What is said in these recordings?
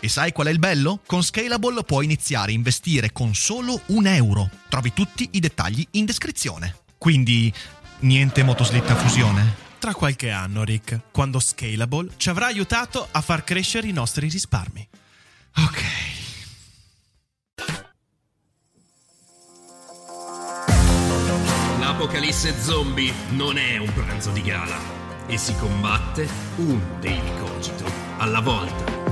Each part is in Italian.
E sai qual è il bello? Con Scalable puoi iniziare a investire con solo un euro. Trovi tutti i dettagli in descrizione. Quindi, niente motoslitta fusione? Tra qualche anno, Rick, quando Scalable ci avrà aiutato a far crescere i nostri risparmi. Ok. L'apocalisse zombie non è un pranzo di gala e si combatte un daily cogito alla volta.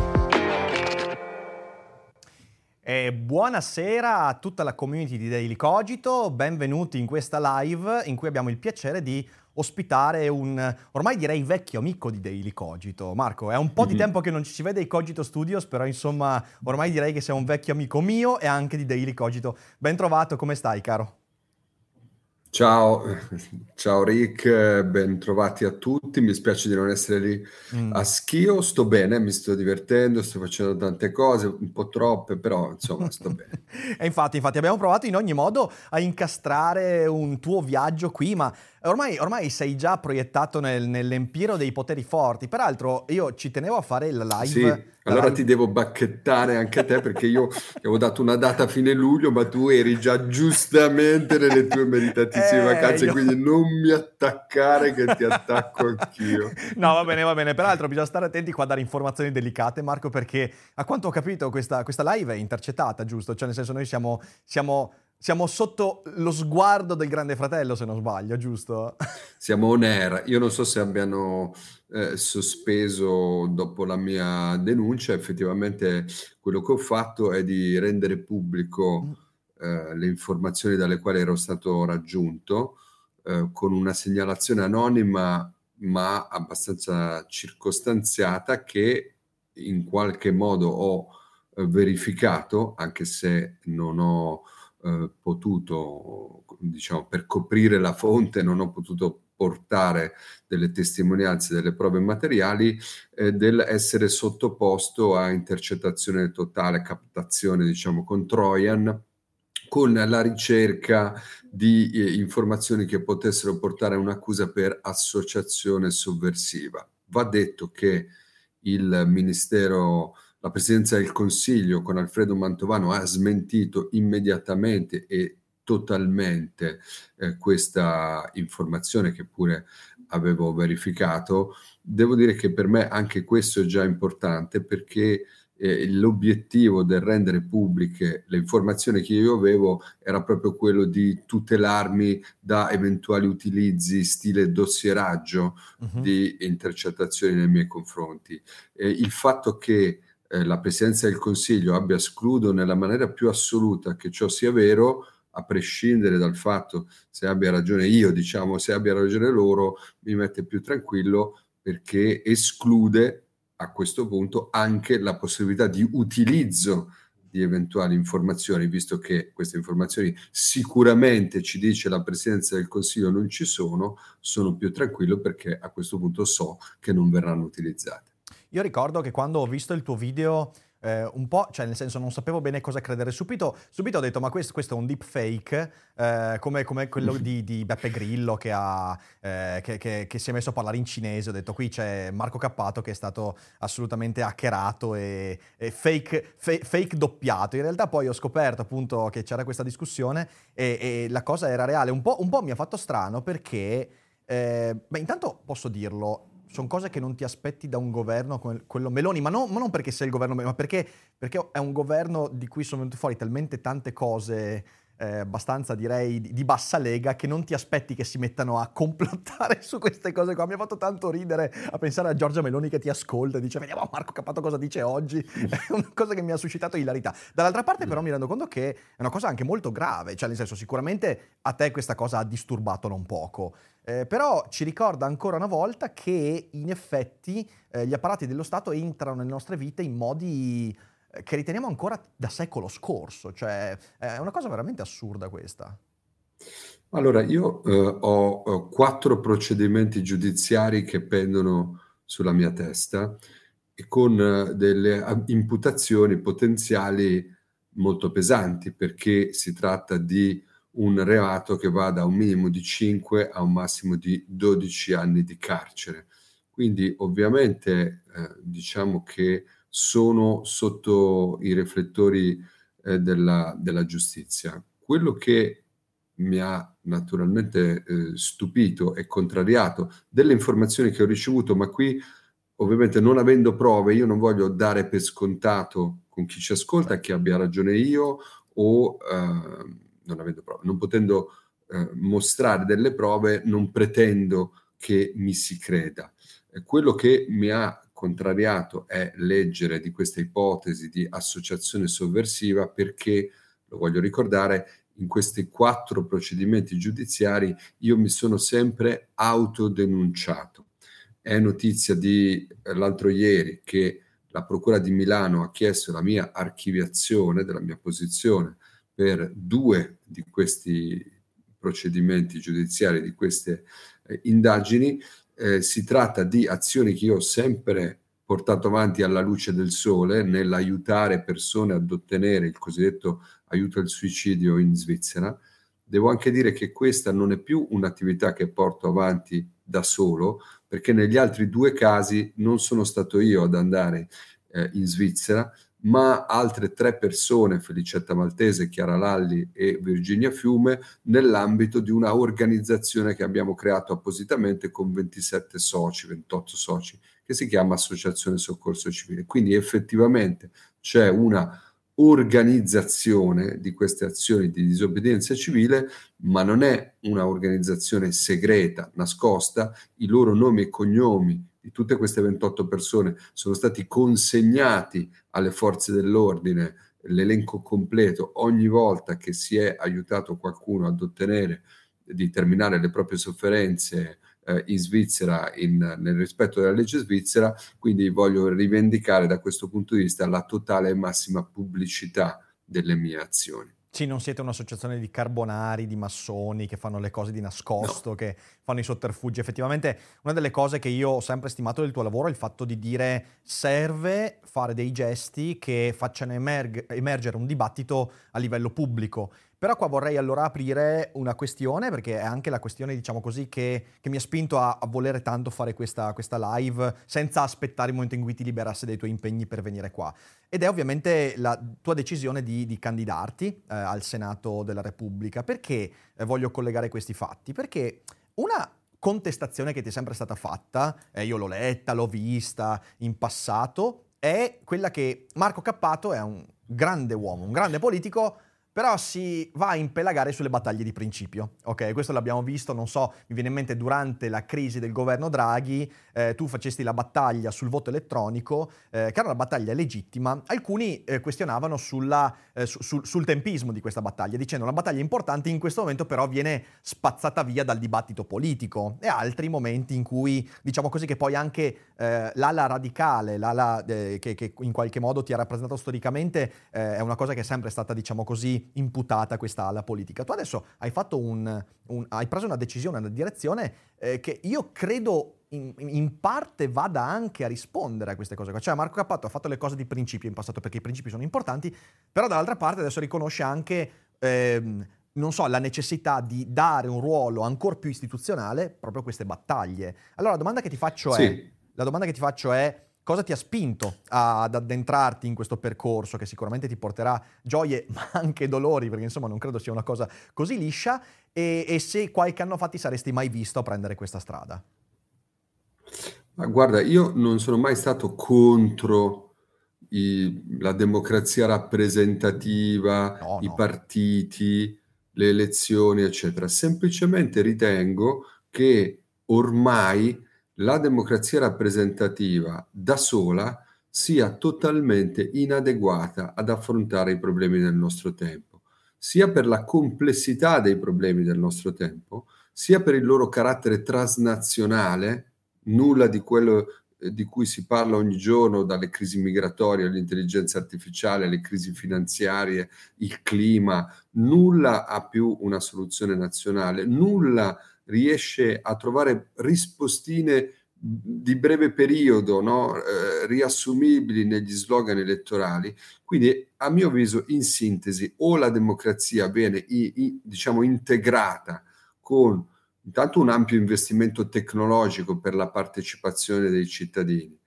E buonasera a tutta la community di Daily Cogito, benvenuti in questa live in cui abbiamo il piacere di ospitare un ormai direi vecchio amico di Daily Cogito. Marco, è un po' di tempo che non ci si vede ai Cogito Studios, però insomma ormai direi che sei un vecchio amico mio e anche di Daily Cogito. Ben trovato, come stai caro? Ciao, ciao Rick, ben trovati a tutti. Mi spiace di non essere lì mm. a Schio, sto bene, mi sto divertendo, sto facendo tante cose, un po' troppe, però insomma sto bene. e infatti, infatti abbiamo provato in ogni modo a incastrare un tuo viaggio qui, ma Ormai, ormai, sei già proiettato nel, nell'empiro dei poteri forti. Peraltro, io ci tenevo a fare il live. Sì, allora ti devo bacchettare anche a te perché io ti avevo dato una data a fine luglio, ma tu eri già giustamente nelle tue meditatissime eh, vacanze, io... quindi non mi attaccare che ti attacco anch'io. No, va bene, va bene. Peraltro, bisogna stare attenti qua a dare informazioni delicate, Marco, perché a quanto ho capito questa, questa live è intercettata, giusto? Cioè, nel senso, noi siamo, siamo siamo sotto lo sguardo del Grande Fratello, se non sbaglio, giusto? Siamo on air. Io non so se abbiano eh, sospeso dopo la mia denuncia. Effettivamente quello che ho fatto è di rendere pubblico mm. eh, le informazioni dalle quali ero stato raggiunto eh, con una segnalazione anonima ma abbastanza circostanziata che in qualche modo ho eh, verificato, anche se non ho eh, potuto, diciamo, per coprire la fonte, non ho potuto portare delle testimonianze, delle prove materiali, eh, dell'essere sottoposto a intercettazione totale, captazione, diciamo, con Trojan, con la ricerca di eh, informazioni che potessero portare a un'accusa per associazione sovversiva. Va detto che il Ministero la Presidenza del Consiglio con Alfredo Mantovano ha smentito immediatamente e totalmente eh, questa informazione che pure avevo verificato. Devo dire che per me anche questo è già importante perché eh, l'obiettivo del rendere pubbliche le informazioni che io avevo era proprio quello di tutelarmi da eventuali utilizzi stile dossieraggio uh-huh. di intercettazioni nei miei confronti. Eh, il fatto che eh, la Presidenza del Consiglio abbia escluso nella maniera più assoluta che ciò sia vero, a prescindere dal fatto se abbia ragione io, diciamo, se abbia ragione loro, mi mette più tranquillo perché esclude a questo punto anche la possibilità di utilizzo di eventuali informazioni, visto che queste informazioni sicuramente ci dice la Presidenza del Consiglio non ci sono, sono più tranquillo perché a questo punto so che non verranno utilizzate. Io ricordo che quando ho visto il tuo video eh, un po', cioè nel senso non sapevo bene cosa credere, subito, subito ho detto ma questo, questo è un deepfake eh, come, come, quello di, di, Beppe Grillo che, ha, eh, che, che, che, si è messo a parlare in cinese, ho detto qui c'è Marco Cappato che è stato assolutamente hackerato e, e fake, fake, fake, doppiato, in realtà poi ho scoperto appunto che c'era questa discussione e, e la cosa era reale, un po', un po', mi ha fatto strano perché, eh, beh intanto posso dirlo, sono cose che non ti aspetti da un governo come quello Meloni, ma, no, ma non perché sei il governo Meloni, ma perché, perché, è un governo di cui sono venute fuori talmente tante cose eh, abbastanza direi di, bassa lega che non ti aspetti che si mettano a complottare su queste cose qua. Mi ha fatto tanto ridere a pensare a Giorgia Meloni che ti ascolta e dice vediamo Marco Cappato cosa dice oggi. È una cosa che mi ha suscitato ilarità. Dall'altra parte però mi rendo conto che è una cosa anche molto grave, cioè nel senso sicuramente a te questa cosa ha disturbato non poco. Eh, però ci ricorda ancora una volta che in effetti eh, gli apparati dello Stato entrano nelle nostre vite in modi eh, che riteniamo ancora da secolo scorso, cioè è una cosa veramente assurda questa. Allora, io eh, ho, ho quattro procedimenti giudiziari che pendono sulla mia testa e con eh, delle imputazioni potenziali molto pesanti perché si tratta di un reato che va da un minimo di 5 a un massimo di 12 anni di carcere. Quindi ovviamente eh, diciamo che sono sotto i riflettori eh, della, della, giustizia. Quello che mi ha naturalmente eh, stupito e contrariato delle informazioni che ho ricevuto, ma qui ovviamente non avendo prove, io non voglio dare per scontato con chi ci ascolta che abbia ragione io o eh, non avendo prove, non potendo eh, mostrare delle prove, non pretendo che mi si creda. quello che mi ha contrariato è leggere di questa ipotesi di associazione sovversiva perché, lo voglio ricordare, in questi quattro procedimenti giudiziari io mi sono sempre autodenunciato. È notizia di eh, l'altro ieri che la Procura di Milano ha chiesto la mia archiviazione della mia posizione per due di questi procedimenti giudiziari, di queste eh, indagini, eh, si tratta di azioni che io ho sempre portato avanti alla luce del sole nell'aiutare persone ad ottenere il cosiddetto aiuto al suicidio in Svizzera. Devo anche dire che questa non è più un'attività che porto avanti da solo, perché negli altri due casi non sono stato io ad andare eh, in Svizzera, ma altre tre persone, Felicetta Maltese, Chiara Lalli e Virginia Fiume, nell'ambito di una organizzazione che abbiamo creato appositamente con 27 soci, 28 soci, che si chiama Associazione Soccorso Civile. Quindi effettivamente c'è una organizzazione di queste azioni di disobbedienza civile, ma non è una organizzazione segreta, nascosta, i loro nomi e cognomi di tutte queste 28 persone sono stati consegnati alle forze dell'ordine, l'elenco completo, ogni volta che si è aiutato qualcuno ad ottenere di terminare le proprie sofferenze eh, in Svizzera in, nel rispetto della legge svizzera, quindi voglio rivendicare da questo punto di vista la totale e massima pubblicità delle mie azioni. Sì, non siete un'associazione di carbonari, di massoni che fanno le cose di nascosto, no. che fanno i sotterfugi. Effettivamente una delle cose che io ho sempre stimato del tuo lavoro è il fatto di dire serve fare dei gesti che facciano emerg- emergere un dibattito a livello pubblico. Però qua vorrei allora aprire una questione, perché è anche la questione, diciamo così, che, che mi ha spinto a, a, volere tanto fare questa, questa, live senza aspettare il momento in cui ti liberassi dai tuoi impegni per venire qua. Ed è ovviamente la tua decisione di, di candidarti eh, al Senato della Repubblica. Perché eh, voglio collegare questi fatti? Perché una contestazione che ti è sempre stata fatta, eh, io l'ho letta, l'ho vista in passato, è quella che Marco Cappato è un grande uomo, un grande politico, però si va a impelagare sulle battaglie di principio. Ok, questo l'abbiamo visto, non so, mi viene in mente durante la crisi del governo Draghi, eh, tu facesti la battaglia sul voto elettronico, eh, che era una battaglia legittima. Alcuni eh, questionavano sulla, eh, su, sul, sul tempismo di questa battaglia, dicendo una battaglia importante in questo momento però viene spazzata via dal dibattito politico e altri momenti in cui, diciamo così, che poi anche eh, l'ala radicale, l'ala eh, che, che, in qualche modo ti ha rappresentato storicamente, è una cosa che è sempre stata, diciamo così, imputata questa ala politica. Tu adesso hai, fatto un, un, hai preso una decisione, una direzione eh, che io credo in, in, parte vada anche a rispondere a queste cose Cioè Marco Cappato ha fatto le cose di principio in passato perché i principi sono importanti, però dall'altra parte adesso riconosce anche... Ehm, non so, la necessità di dare un ruolo ancora più istituzionale proprio a queste battaglie. Allora la domanda che ti faccio è, sì. la domanda che ti faccio è Cosa ti ha spinto ad addentrarti in questo percorso che sicuramente ti porterà gioie ma anche dolori, perché insomma non credo sia una cosa così liscia, e, e se qualche anno fa ti saresti mai visto a prendere questa strada? Ma guarda, io non sono mai stato contro i, la democrazia rappresentativa, no, i no. partiti, le elezioni, eccetera. Semplicemente ritengo che ormai la democrazia rappresentativa da sola sia totalmente inadeguata ad affrontare i problemi del nostro tempo, sia per la complessità dei problemi del nostro tempo, sia per il loro carattere transnazionale, nulla di quello eh, di cui si parla ogni giorno, dalle crisi migratorie all'intelligenza artificiale, alle crisi finanziarie, il clima, nulla ha più una soluzione nazionale, nulla riesce a trovare rispostine di breve periodo, no? eh, riassumibili negli slogan elettorali. Quindi, a mio avviso, in sintesi, o la democrazia viene i, i, diciamo, integrata con intanto un ampio investimento tecnologico per la partecipazione dei cittadini,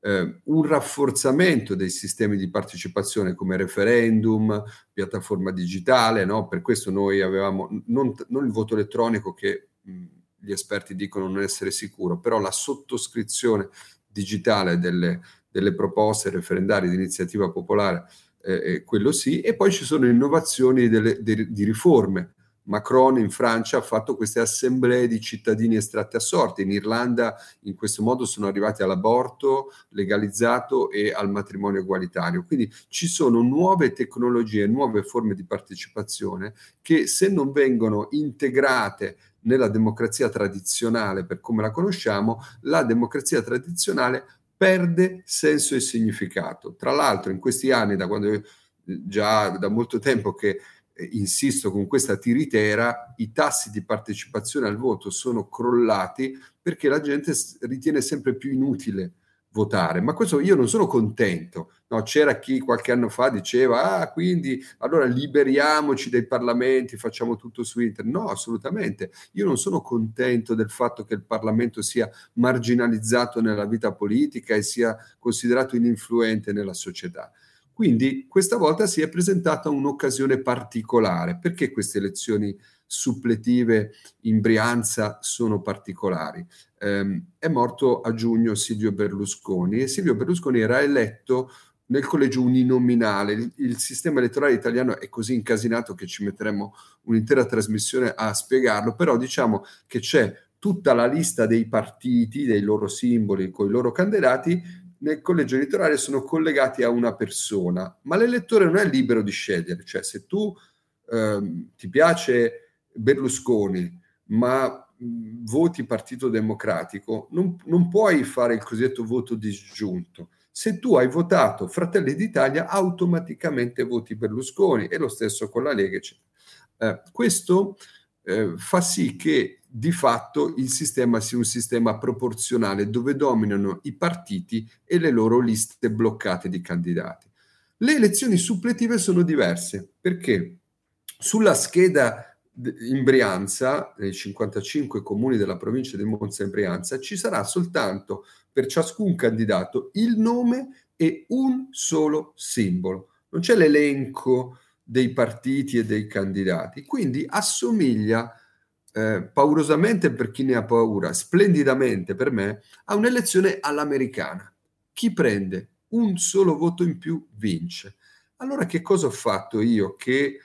eh, un rafforzamento dei sistemi di partecipazione come referendum, piattaforma digitale, no? per questo noi avevamo non, non il voto elettronico che gli esperti dicono non essere sicuro, però la sottoscrizione digitale delle, delle proposte referendarie di iniziativa popolare, eh, eh quello sì, e poi ci sono innovazioni delle, de, di riforme Macron in Francia ha fatto queste assemblee di cittadini estratti a sorte, in Irlanda in questo modo sono arrivati all'aborto legalizzato e al matrimonio egualitario. Quindi ci sono nuove tecnologie, nuove forme di partecipazione che se non vengono integrate nella democrazia tradizionale per come la conosciamo, la democrazia tradizionale perde senso e significato. Tra l'altro in questi anni, da quando già da molto tempo che eh, insisto con questa tiritera, i tassi di partecipazione al voto sono crollati perché la gente ritiene sempre più inutile votare. Ma questo io non sono contento. No, c'era chi qualche anno fa diceva, ah, quindi allora liberiamoci dai parlamenti, facciamo tutto su internet. No, assolutamente. Io non sono contento del fatto che il Parlamento sia marginalizzato nella vita politica e sia considerato ininfluente nella società. Quindi questa volta si è presentata un'occasione particolare. Perché queste elezioni suppletive in Brianza sono particolari? Eh, è morto a giugno Silvio Berlusconi e Silvio Berlusconi era eletto nel collegio uninominale. Il, il, sistema elettorale italiano è così incasinato che ci metteremo un'intera trasmissione a spiegarlo, però diciamo che c'è tutta la lista dei partiti, dei loro simboli con i loro candidati nel collegio elettorale sono collegati a una persona, ma l'elettore non è libero di scegliere, cioè se tu ehm, ti piace Berlusconi, ma voti Partito Democratico, non, non puoi fare il cosiddetto voto disgiunto. Se tu hai votato Fratelli d'Italia, automaticamente voti Berlusconi e lo stesso con la Lega. Eh, questo eh, fa sì che di fatto il sistema sia un sistema proporzionale dove dominano i partiti e le loro liste bloccate di candidati. Le elezioni suppletive sono diverse perché sulla scheda in Brianza, nei 55 comuni della provincia di Monza in Brianza, ci sarà soltanto per ciascun candidato il nome e un solo simbolo. Non c'è l'elenco dei partiti e dei candidati, quindi assomiglia eh, paurosamente per chi ne ha paura, splendidamente per me, a un'elezione all'americana. Chi prende un solo voto in più vince. Allora che cosa ho fatto io che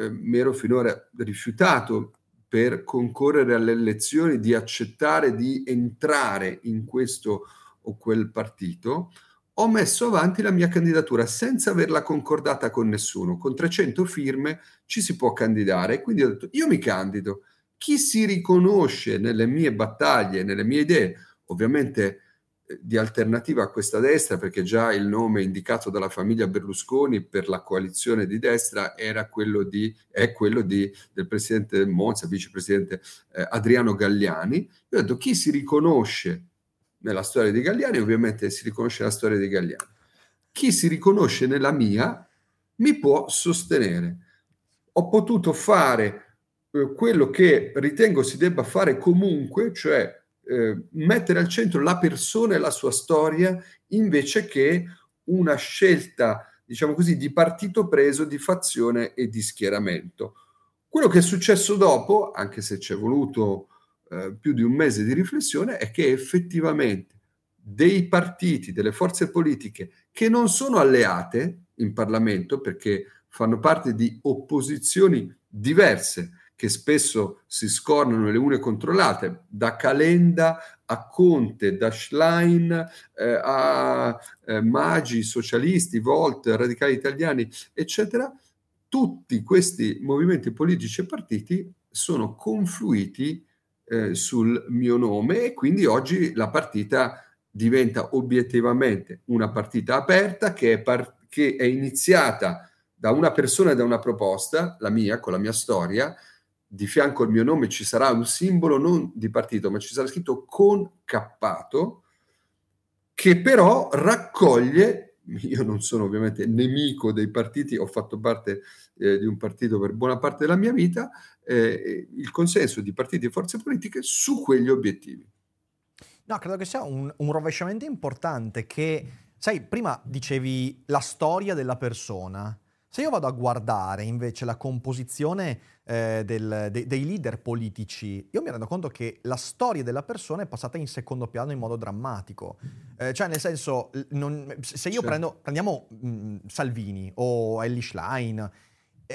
eh, mi ero finora rifiutato per concorrere alle elezioni di accettare di entrare in questo o quel partito? Ho messo avanti la mia candidatura senza averla concordata con nessuno. Con 300 firme ci si può candidare. Quindi ho detto, io mi candido chi si riconosce nelle mie battaglie, nelle mie idee, ovviamente di alternativa a questa destra, perché già il nome indicato dalla famiglia Berlusconi per la coalizione di destra era quello di, è quello di, del presidente Monza, vicepresidente eh, Adriano Galliani. Io ho detto chi si riconosce nella storia di Galliani, ovviamente si riconosce nella storia di Galliani. Chi si riconosce nella mia mi può sostenere. Ho potuto fare eh, quello che ritengo si debba fare comunque, cioè eh, mettere al centro la persona e la sua storia invece che una scelta, diciamo così, di partito preso, di fazione e di schieramento. Quello che è successo dopo, anche se ci è voluto eh, più di un mese di riflessione, è che effettivamente dei partiti, delle forze politiche che non sono alleate in Parlamento, perché fanno parte di opposizioni diverse che spesso si scornano le une contro le altre, da Calenda a Conte, da Schlein eh, a eh, Magi, socialisti, Volt, radicali italiani, eccetera, tutti questi movimenti politici e partiti sono confluiti eh, sul mio nome e quindi oggi la partita diventa obiettivamente una partita aperta che è, par- che è iniziata da una persona e da una proposta, la mia, con la mia storia, di fianco al mio nome ci sarà un simbolo non di partito, ma ci sarà scritto concappato, che però raccoglie, io non sono ovviamente nemico dei partiti, ho fatto parte eh, di un partito per buona parte della mia vita, eh, il consenso di partiti e forze politiche su quegli obiettivi. No, credo che sia un, un rovesciamento importante che, sai, prima dicevi la storia della persona. Se io vado a guardare invece la composizione eh, del, de, dei leader politici, io mi rendo conto che la storia della persona è passata in secondo piano in modo drammatico. Eh, cioè, nel senso, non, se io certo. prendo, prendiamo mh, mm, Salvini o Ellie Schlein,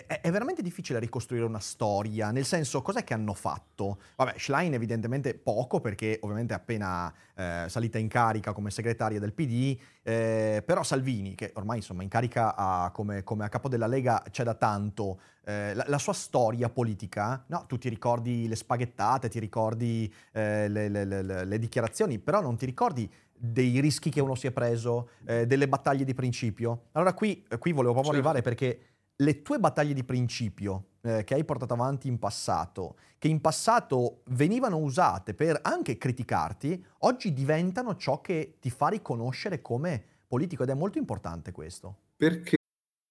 è, veramente difficile ricostruire una storia, nel senso, cos'è che hanno fatto? Vabbè, Schlein evidentemente poco, perché ovviamente è appena eh, salita in carica come segretaria del PD, eh, però Salvini, che ormai insomma in carica a, come, come, a capo della Lega c'è da tanto, eh, la, la, sua storia politica, no? tu ti ricordi le spaghettate, ti ricordi eh, le, le, le, le dichiarazioni, però non ti ricordi dei rischi che uno si è preso, eh, delle battaglie di principio. Allora qui, qui volevo proprio certo. arrivare perché le tue battaglie di principio eh, che hai portato avanti in passato, che in passato venivano usate per anche criticarti, oggi diventano ciò che ti fa riconoscere come politico ed è molto importante questo. Perché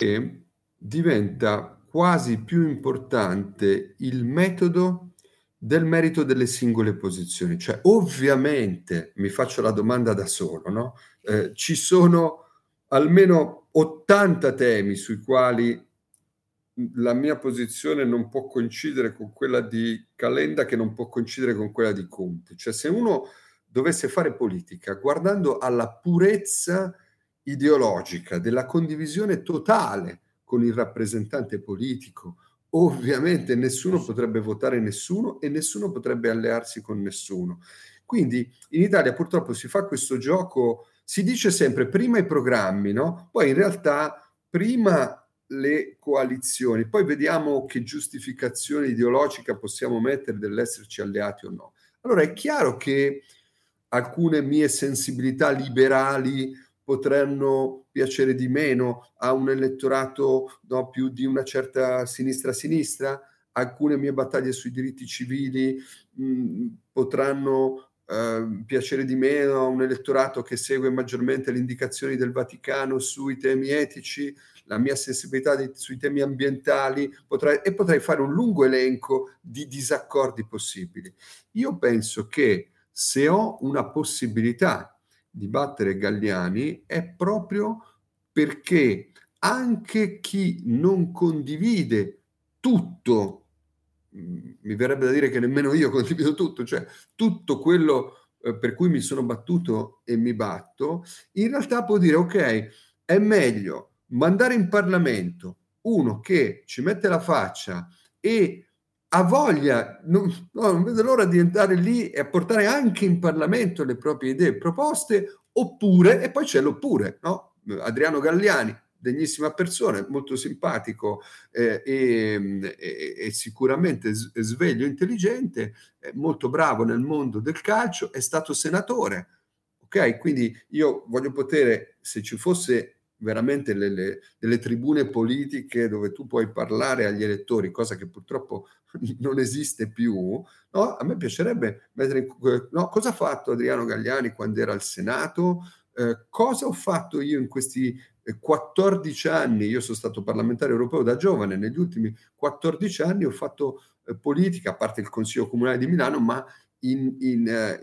E diventa quasi più importante il metodo del merito delle singole posizioni. Cioè, ovviamente, mi faccio la domanda da solo, no? Eh, ci sono almeno 80 temi sui quali la mia posizione non può coincidere con quella di Calenda, che non può coincidere con quella di Conte. Cioè, se uno dovesse fare politica guardando alla purezza ideologica, della condivisione totale con il rappresentante politico, ovviamente nessuno potrebbe votare nessuno e nessuno potrebbe allearsi con nessuno. Quindi in Italia purtroppo si fa questo gioco, si dice sempre prima i programmi, no? Poi in realtà prima le coalizioni, poi vediamo che giustificazione ideologica possiamo mettere dell'esserci alleati o no. Allora è chiaro che alcune mie sensibilità liberali potranno piacere di meno a un elettorato no, più di una certa sinistra-sinistra, alcune mie battaglie sui diritti civili mh, mm, potranno eh, piacere di meno a un elettorato che segue maggiormente le indicazioni del Vaticano sui temi etici, la mia sensibilità di, sui temi ambientali, potrei, e potrei fare un lungo elenco di disaccordi possibili. Io penso che se ho una possibilità di battere Galliani è proprio perché anche chi non condivide tutto, mm, mi verrebbe da dire che nemmeno io condivido tutto, cioè tutto quello eh, per cui mi sono battuto e mi batto, in realtà può dire ok, è meglio mandare in Parlamento uno che ci mette la faccia e ha voglia, non, no, non vede l'ora di entrare lì e portare anche in Parlamento le proprie idee, proposte, oppure, e poi c'è l'oppure, no? Adriano Galliani, degnissima persona, molto simpatico eh, e, e, e, sicuramente sveglio, intelligente, molto bravo nel mondo del calcio, è stato senatore. Ok, quindi io voglio poter, se ci fosse veramente le, le, delle tribune politiche dove tu puoi parlare agli elettori, cosa che purtroppo non esiste più, no? a me piacerebbe mettere in, no, cosa ha fatto Adriano Gagliani quando era al Senato, eh, cosa ho fatto io in questi 14 anni, io sono stato parlamentare europeo da giovane, negli ultimi 14 anni ho fatto eh, politica, a parte il Consiglio Comunale di Milano, ma in, in, eh,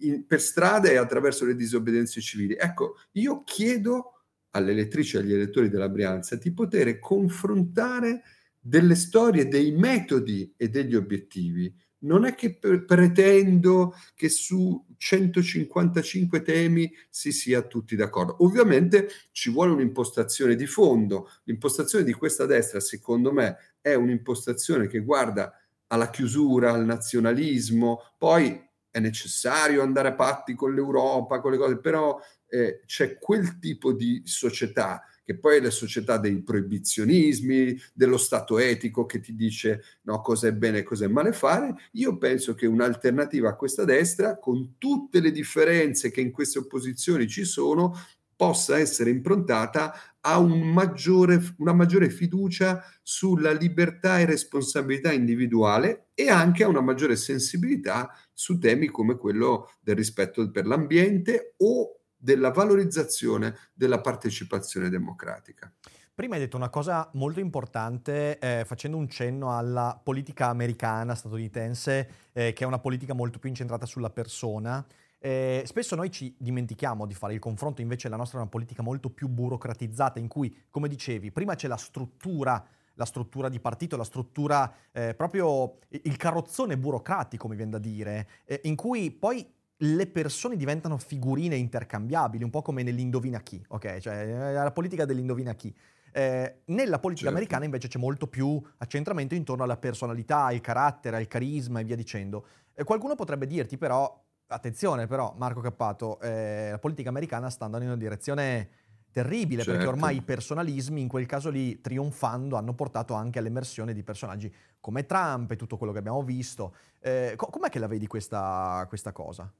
in, per strada e attraverso le disobbedienze civili. Ecco, io chiedo alle elettrici e agli elettori della Brianza di poter confrontare delle storie, dei metodi e degli obiettivi. Non è che pretendo che su 155 temi si sia tutti d'accordo. Ovviamente ci vuole un'impostazione di fondo. L'impostazione di questa destra, secondo me, è un'impostazione che guarda alla chiusura, al nazionalismo, poi è necessario andare a patti con l'Europa, con le cose, però eh, c'è quel tipo di società che poi è la società dei proibizionismi, dello stato etico che ti dice no, cosa è bene e cosa è male fare. Io penso che un'alternativa a questa destra, con tutte le differenze che in queste opposizioni ci sono, possa essere improntata a un maggiore, una maggiore fiducia sulla libertà e responsabilità individuale e anche a una maggiore sensibilità su temi come quello del rispetto per l'ambiente o della valorizzazione della partecipazione democratica. Prima hai detto una cosa molto importante eh, facendo un cenno alla politica americana, statunitense, eh, che è una politica molto più incentrata sulla persona. Eh, spesso noi ci dimentichiamo di fare il confronto, invece la nostra è una politica molto più burocratizzata in cui, come dicevi, prima c'è la struttura, la struttura di partito, la struttura eh, proprio il carrozzone burocratico, mi viene da dire, eh, in cui poi le persone diventano figurine intercambiabili, un po' come nell'indovina chi, ok? Cioè eh, la politica dell'indovina chi. Eh, nella politica certo. americana invece c'è molto più accentramento intorno alla personalità, al carattere, al carisma e via dicendo. Eh, qualcuno potrebbe dirti però, attenzione però Marco Cappato, eh, la politica americana sta andando in una direzione terribile certo. perché ormai i personalismi in quel caso lì trionfando hanno portato anche all'emersione di personaggi come Trump e tutto quello che abbiamo visto. Eh, co- com'è che la vedi questa, questa cosa?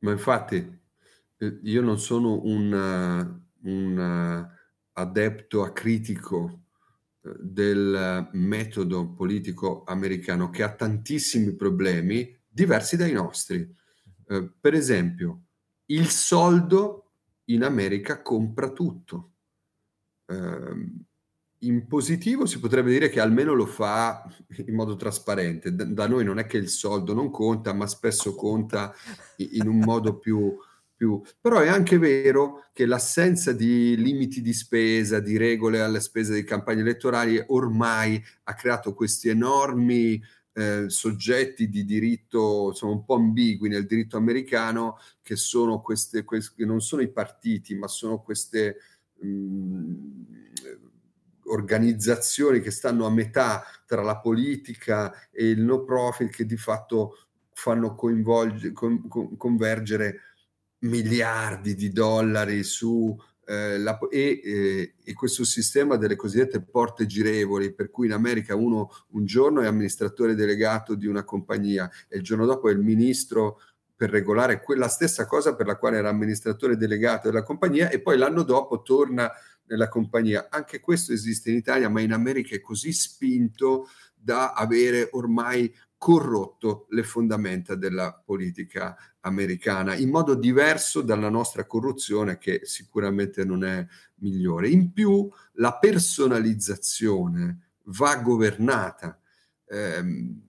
Ma infatti eh, io non sono un, un adepto acritico eh, del metodo politico americano che ha tantissimi problemi diversi dai nostri. Eh, per esempio, il soldo in America compra tutto. Eh, in positivo si potrebbe dire che almeno lo fa in modo trasparente. Da, da noi non è che il soldo non conta, ma spesso conta in un modo più, più... Però è anche vero che l'assenza di limiti di spesa, di regole alle spese di campagne elettorali, ormai ha creato questi enormi eh, soggetti di diritto, insomma, un po' ambigui nel diritto americano, che sono queste, queste non sono i partiti, ma sono queste... Mh, mm, organizzazioni che stanno a metà tra la politica e il no profit che di fatto fanno con, con, convergere miliardi di dollari su eh, la, e, eh, e, questo sistema delle cosiddette porte girevoli, per cui in America uno un giorno è amministratore delegato di una compagnia e il giorno dopo è il ministro per regolare quella stessa cosa per la quale era amministratore delegato della compagnia e poi l'anno dopo torna nella compagnia. Anche questo esiste in Italia, ma in America è così spinto da avere ormai corrotto le fondamenta della politica americana in modo diverso dalla nostra corruzione che sicuramente non è migliore. In più la personalizzazione va governata, ehm,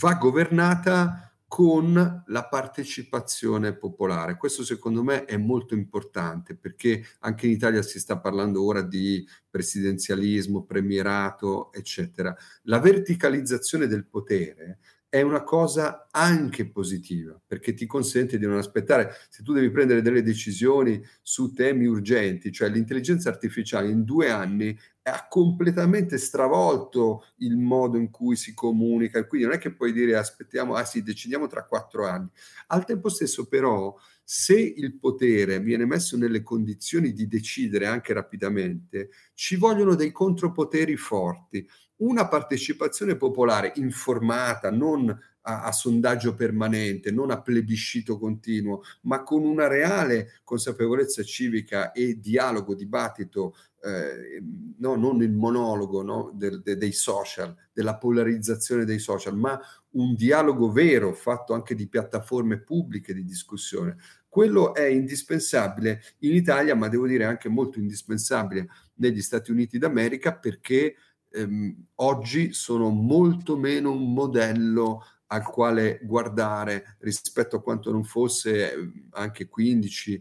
va governata con la partecipazione popolare. Questo secondo me è molto importante perché anche in Italia si sta parlando ora di presidenzialismo, premierato, eccetera. La verticalizzazione del potere è una cosa anche positiva perché ti consente di non aspettare. Se tu devi prendere delle decisioni su temi urgenti, cioè l'intelligenza artificiale in due anni ha completamente stravolto il modo in cui si comunica, quindi non è che puoi dire aspettiamo, ah sì, decidiamo tra quattro anni. Al tempo stesso però, se il potere viene messo nelle condizioni di decidere anche rapidamente, ci vogliono dei contropoteri forti una partecipazione popolare informata, non a, a, sondaggio permanente, non a plebiscito continuo, ma con una reale consapevolezza civica e dialogo, dibattito, eh, no, non il monologo no, de, de, dei social, della polarizzazione dei social, ma un dialogo vero fatto anche di piattaforme pubbliche di discussione. Quello è indispensabile in Italia, ma devo dire anche molto indispensabile negli Stati Uniti d'America perché ehm, oggi sono molto meno un modello al quale guardare rispetto a quanto non fosse ehm, anche 15-20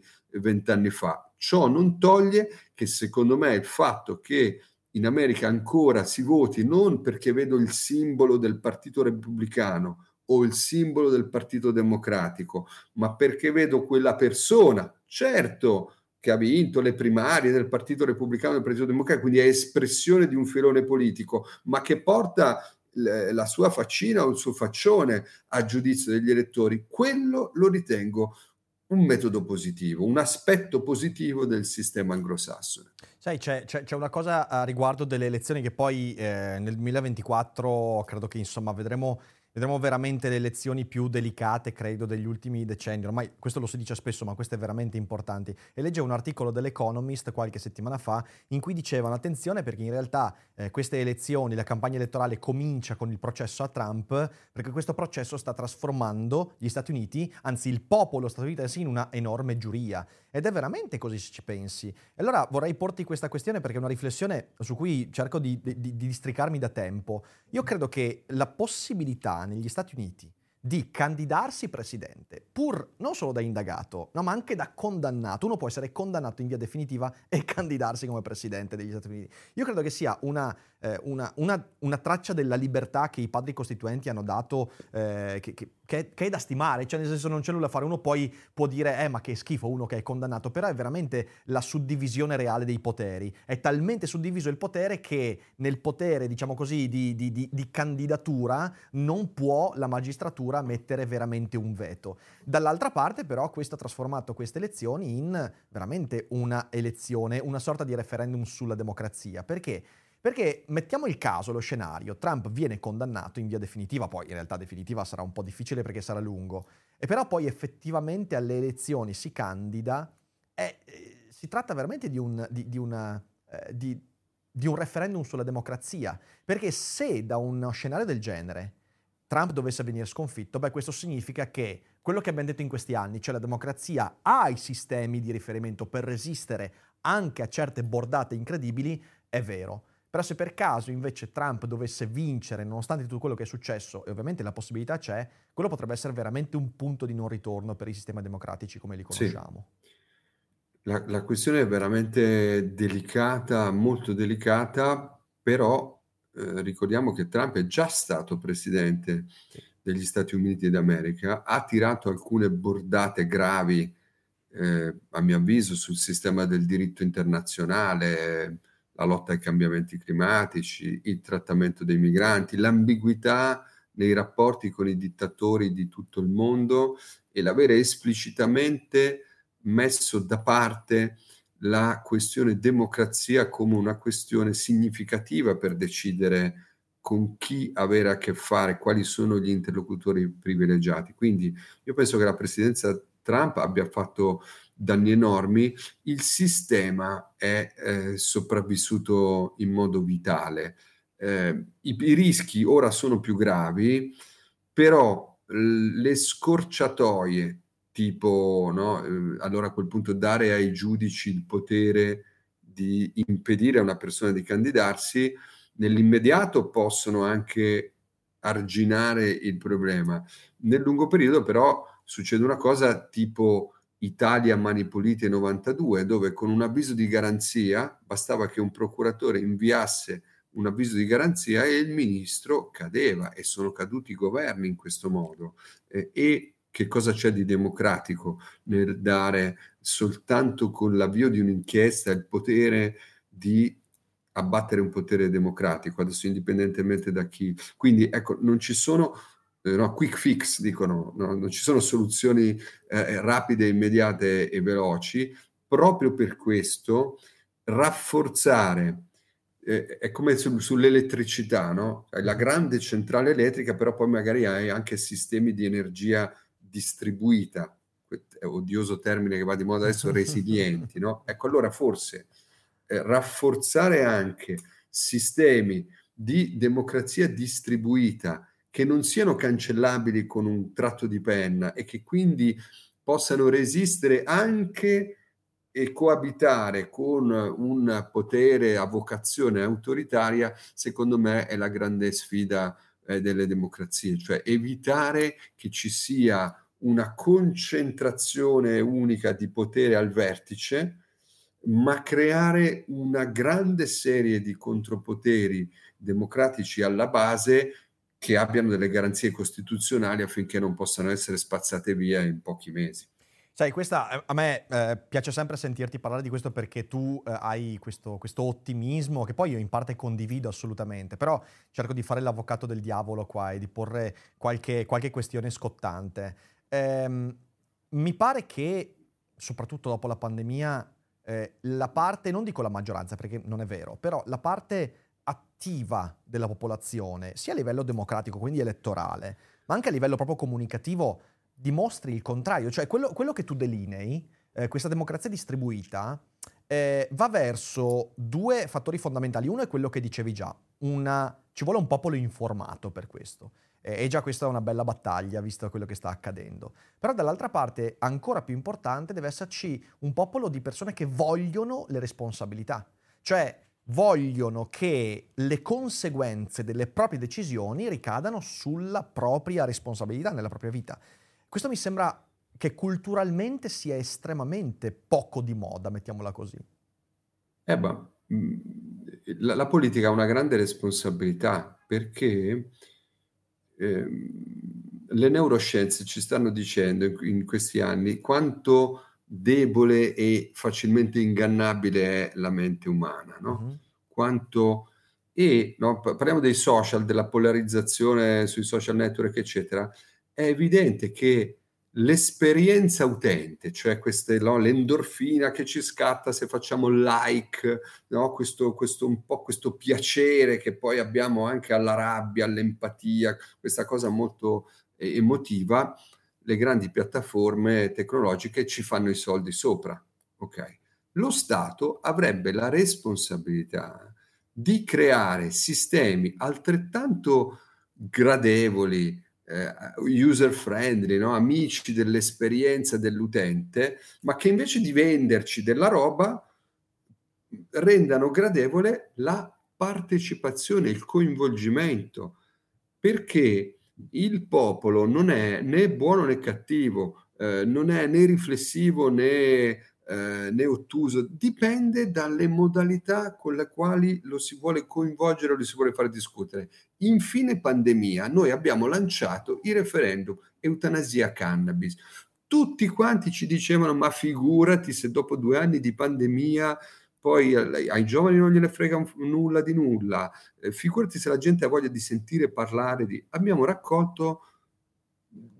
anni fa. Ciò non toglie che secondo me il fatto che in America ancora si voti non perché vedo il simbolo del Partito Repubblicano o il simbolo del Partito Democratico, ma perché vedo quella persona, certo, che ha vinto le primarie del Partito Repubblicano e del Partito Democratico, quindi è espressione di un filone politico, ma che porta la sua faccina o il suo faccione a giudizio degli elettori, quello lo ritengo un metodo positivo, un aspetto positivo del sistema anglosassone. Sai, c'è, c'è, c'è una cosa a riguardo delle elezioni che poi eh, nel 2024 credo che insomma vedremo vedremo veramente le elezioni più delicate, credo, degli ultimi decenni. Ormai questo lo si dice spesso, ma questo è veramente importante. E leggevo un articolo dell'Economist qualche settimana fa in cui dicevano attenzione perché in realtà eh, queste elezioni, la campagna elettorale comincia con il processo a Trump, perché questo processo sta trasformando gli Stati Uniti, anzi il popolo statunitense, in una enorme giuria. Ed è veramente così se ci pensi. Allora vorrei porti questa questione perché è una riflessione su cui cerco di, di, di districarmi da tempo. Io credo che la possibilità negli Stati Uniti di candidarsi presidente, pur non solo da indagato, no, ma anche da condannato. Uno può essere condannato in via definitiva e candidarsi come presidente degli Stati Uniti. Io credo che sia una, eh, una, una, una traccia della libertà che i padri costituenti hanno dato, eh, che, che, che, è da stimare, cioè nel senso non c'è nulla da fare. Uno poi può dire, eh, ma che schifo uno che è condannato, però è veramente la suddivisione reale dei poteri. È talmente suddiviso il potere che nel potere, diciamo così, di, di, di, di candidatura non può la magistratura mettere veramente un veto. Dall'altra parte però questo ha trasformato queste elezioni in veramente una elezione, una sorta di referendum sulla democrazia. Perché? Perché mettiamo il caso, lo scenario, Trump viene condannato in via definitiva, poi in realtà definitiva sarà un po' difficile perché sarà lungo, e però poi effettivamente alle elezioni si candida, eh, si tratta veramente di un, di, di, una, eh, di un referendum sulla democrazia, perché se da uno scenario del genere Trump dovesse venire sconfitto, beh, questo significa che quello che abbiamo detto in questi anni, cioè la democrazia ha i sistemi di riferimento per resistere anche a certe bordate incredibili, è vero. Però se per caso invece Trump dovesse vincere, nonostante tutto quello che è successo, e ovviamente la possibilità c'è, quello potrebbe essere veramente un punto di non ritorno per i sistemi democratici come li conosciamo. Sì. La, la questione è veramente delicata, molto delicata, però eh, ricordiamo che Trump è già stato presidente degli Stati Uniti d'America, ha tirato alcune bordate gravi, eh, a mio avviso, sul sistema del diritto internazionale, la lotta ai cambiamenti climatici, il trattamento dei migranti, l'ambiguità nei rapporti con i dittatori di tutto il mondo e l'avere esplicitamente messo da parte la questione democrazia come una questione significativa per decidere con chi avere a che fare, quali sono gli interlocutori privilegiati. Quindi io penso che la presidenza Trump abbia fatto danni enormi, il sistema è eh, sopravvissuto in modo vitale. Eh, i, i, rischi ora sono più gravi, però le scorciatoie tipo, no? Eh, allora a quel punto dare ai giudici il potere di impedire a una persona di candidarsi, nell'immediato possono anche arginare il problema. Nel lungo periodo però succede una cosa tipo Italia Mani Pulite 92, dove con un avviso di garanzia bastava che un procuratore inviasse un avviso di garanzia e il ministro cadeva e sono caduti i governi in questo modo. Eh, e che cosa c'è di democratico nel dare soltanto con l'avvio di un'inchiesta il potere di abbattere un potere democratico, adesso indipendentemente da chi. Quindi ecco, non ci sono no, quick fix, dicono, no? non ci sono soluzioni eh, rapide, immediate e veloci. Proprio per questo rafforzare eh, è come su, sull'elettricità, no? la grande centrale elettrica, però poi magari hai anche sistemi di energia distribuita, è odioso termine che va di moda adesso, resilienti, no? Ecco, allora forse eh, rafforzare anche sistemi di democrazia distribuita che non siano cancellabili con un tratto di penna e che quindi possano resistere anche e coabitare con un potere a vocazione autoritaria, secondo me è la grande sfida eh, delle democrazie, cioè evitare che ci sia una concentrazione unica di potere al vertice, ma creare una grande serie di contropoteri democratici alla base che abbiano delle garanzie costituzionali affinché non possano essere spazzate via in pochi mesi. Sai, questa, eh, a me eh, piace sempre sentirti parlare di questo perché tu eh, hai questo, questo, ottimismo che poi io in parte condivido assolutamente, però cerco di fare l'avvocato del diavolo qua e di porre qualche, qualche questione scottante. Ehm, mi pare che, soprattutto dopo la pandemia, eh, la parte, non dico la maggioranza perché non è vero, però la parte attiva della popolazione, sia a livello democratico, quindi elettorale, ma anche a livello proprio comunicativo, dimostri il contrario, cioè quello, quello che tu delinei, eh, questa democrazia distribuita, eh, va verso due fattori fondamentali. Uno è quello che dicevi già, una, ci vuole un popolo informato per questo. E già questa è una bella battaglia, visto quello che sta accadendo. Però dall'altra parte, ancora più importante, deve esserci un popolo di persone che vogliono le responsabilità. Cioè, vogliono che le conseguenze delle proprie decisioni ricadano sulla propria responsabilità nella propria vita. Questo mi sembra che culturalmente sia estremamente poco di moda, mettiamola così. Eh beh, mm, la, la politica ha una grande responsabilità perché eh, le neuroscienze ci stanno dicendo in, in questi anni quanto debole e facilmente ingannabile è la mente umana, no? Uh-huh. Quanto e no, parliamo dei social, della polarizzazione sui social network, eccetera è evidente che l'esperienza utente, cioè queste, no, l'endorfina che ci scatta se facciamo like, no, questo, questo, un po' questo piacere che poi abbiamo anche alla rabbia, all'empatia, questa cosa molto eh, emotiva, le grandi piattaforme tecnologiche ci fanno i soldi sopra. Okay. Lo Stato avrebbe la responsabilità di creare sistemi altrettanto gradevoli, eh, user friendly, no? amici dell'esperienza dell'utente, ma che invece di venderci della roba rendano gradevole la partecipazione, il coinvolgimento, perché il popolo non è né buono né cattivo, eh, non è né riflessivo né eh, né ottuso, dipende dalle modalità con le quali lo si vuole coinvolgere o lo si vuole fare discutere. In fine pandemia noi abbiamo lanciato il referendum eutanasia cannabis. Tutti quanti ci dicevano ma figurati se dopo due anni di pandemia poi ai giovani non gliene frega nulla di nulla, eh, figurati se la gente ha voglia di sentire parlare di... Abbiamo raccolto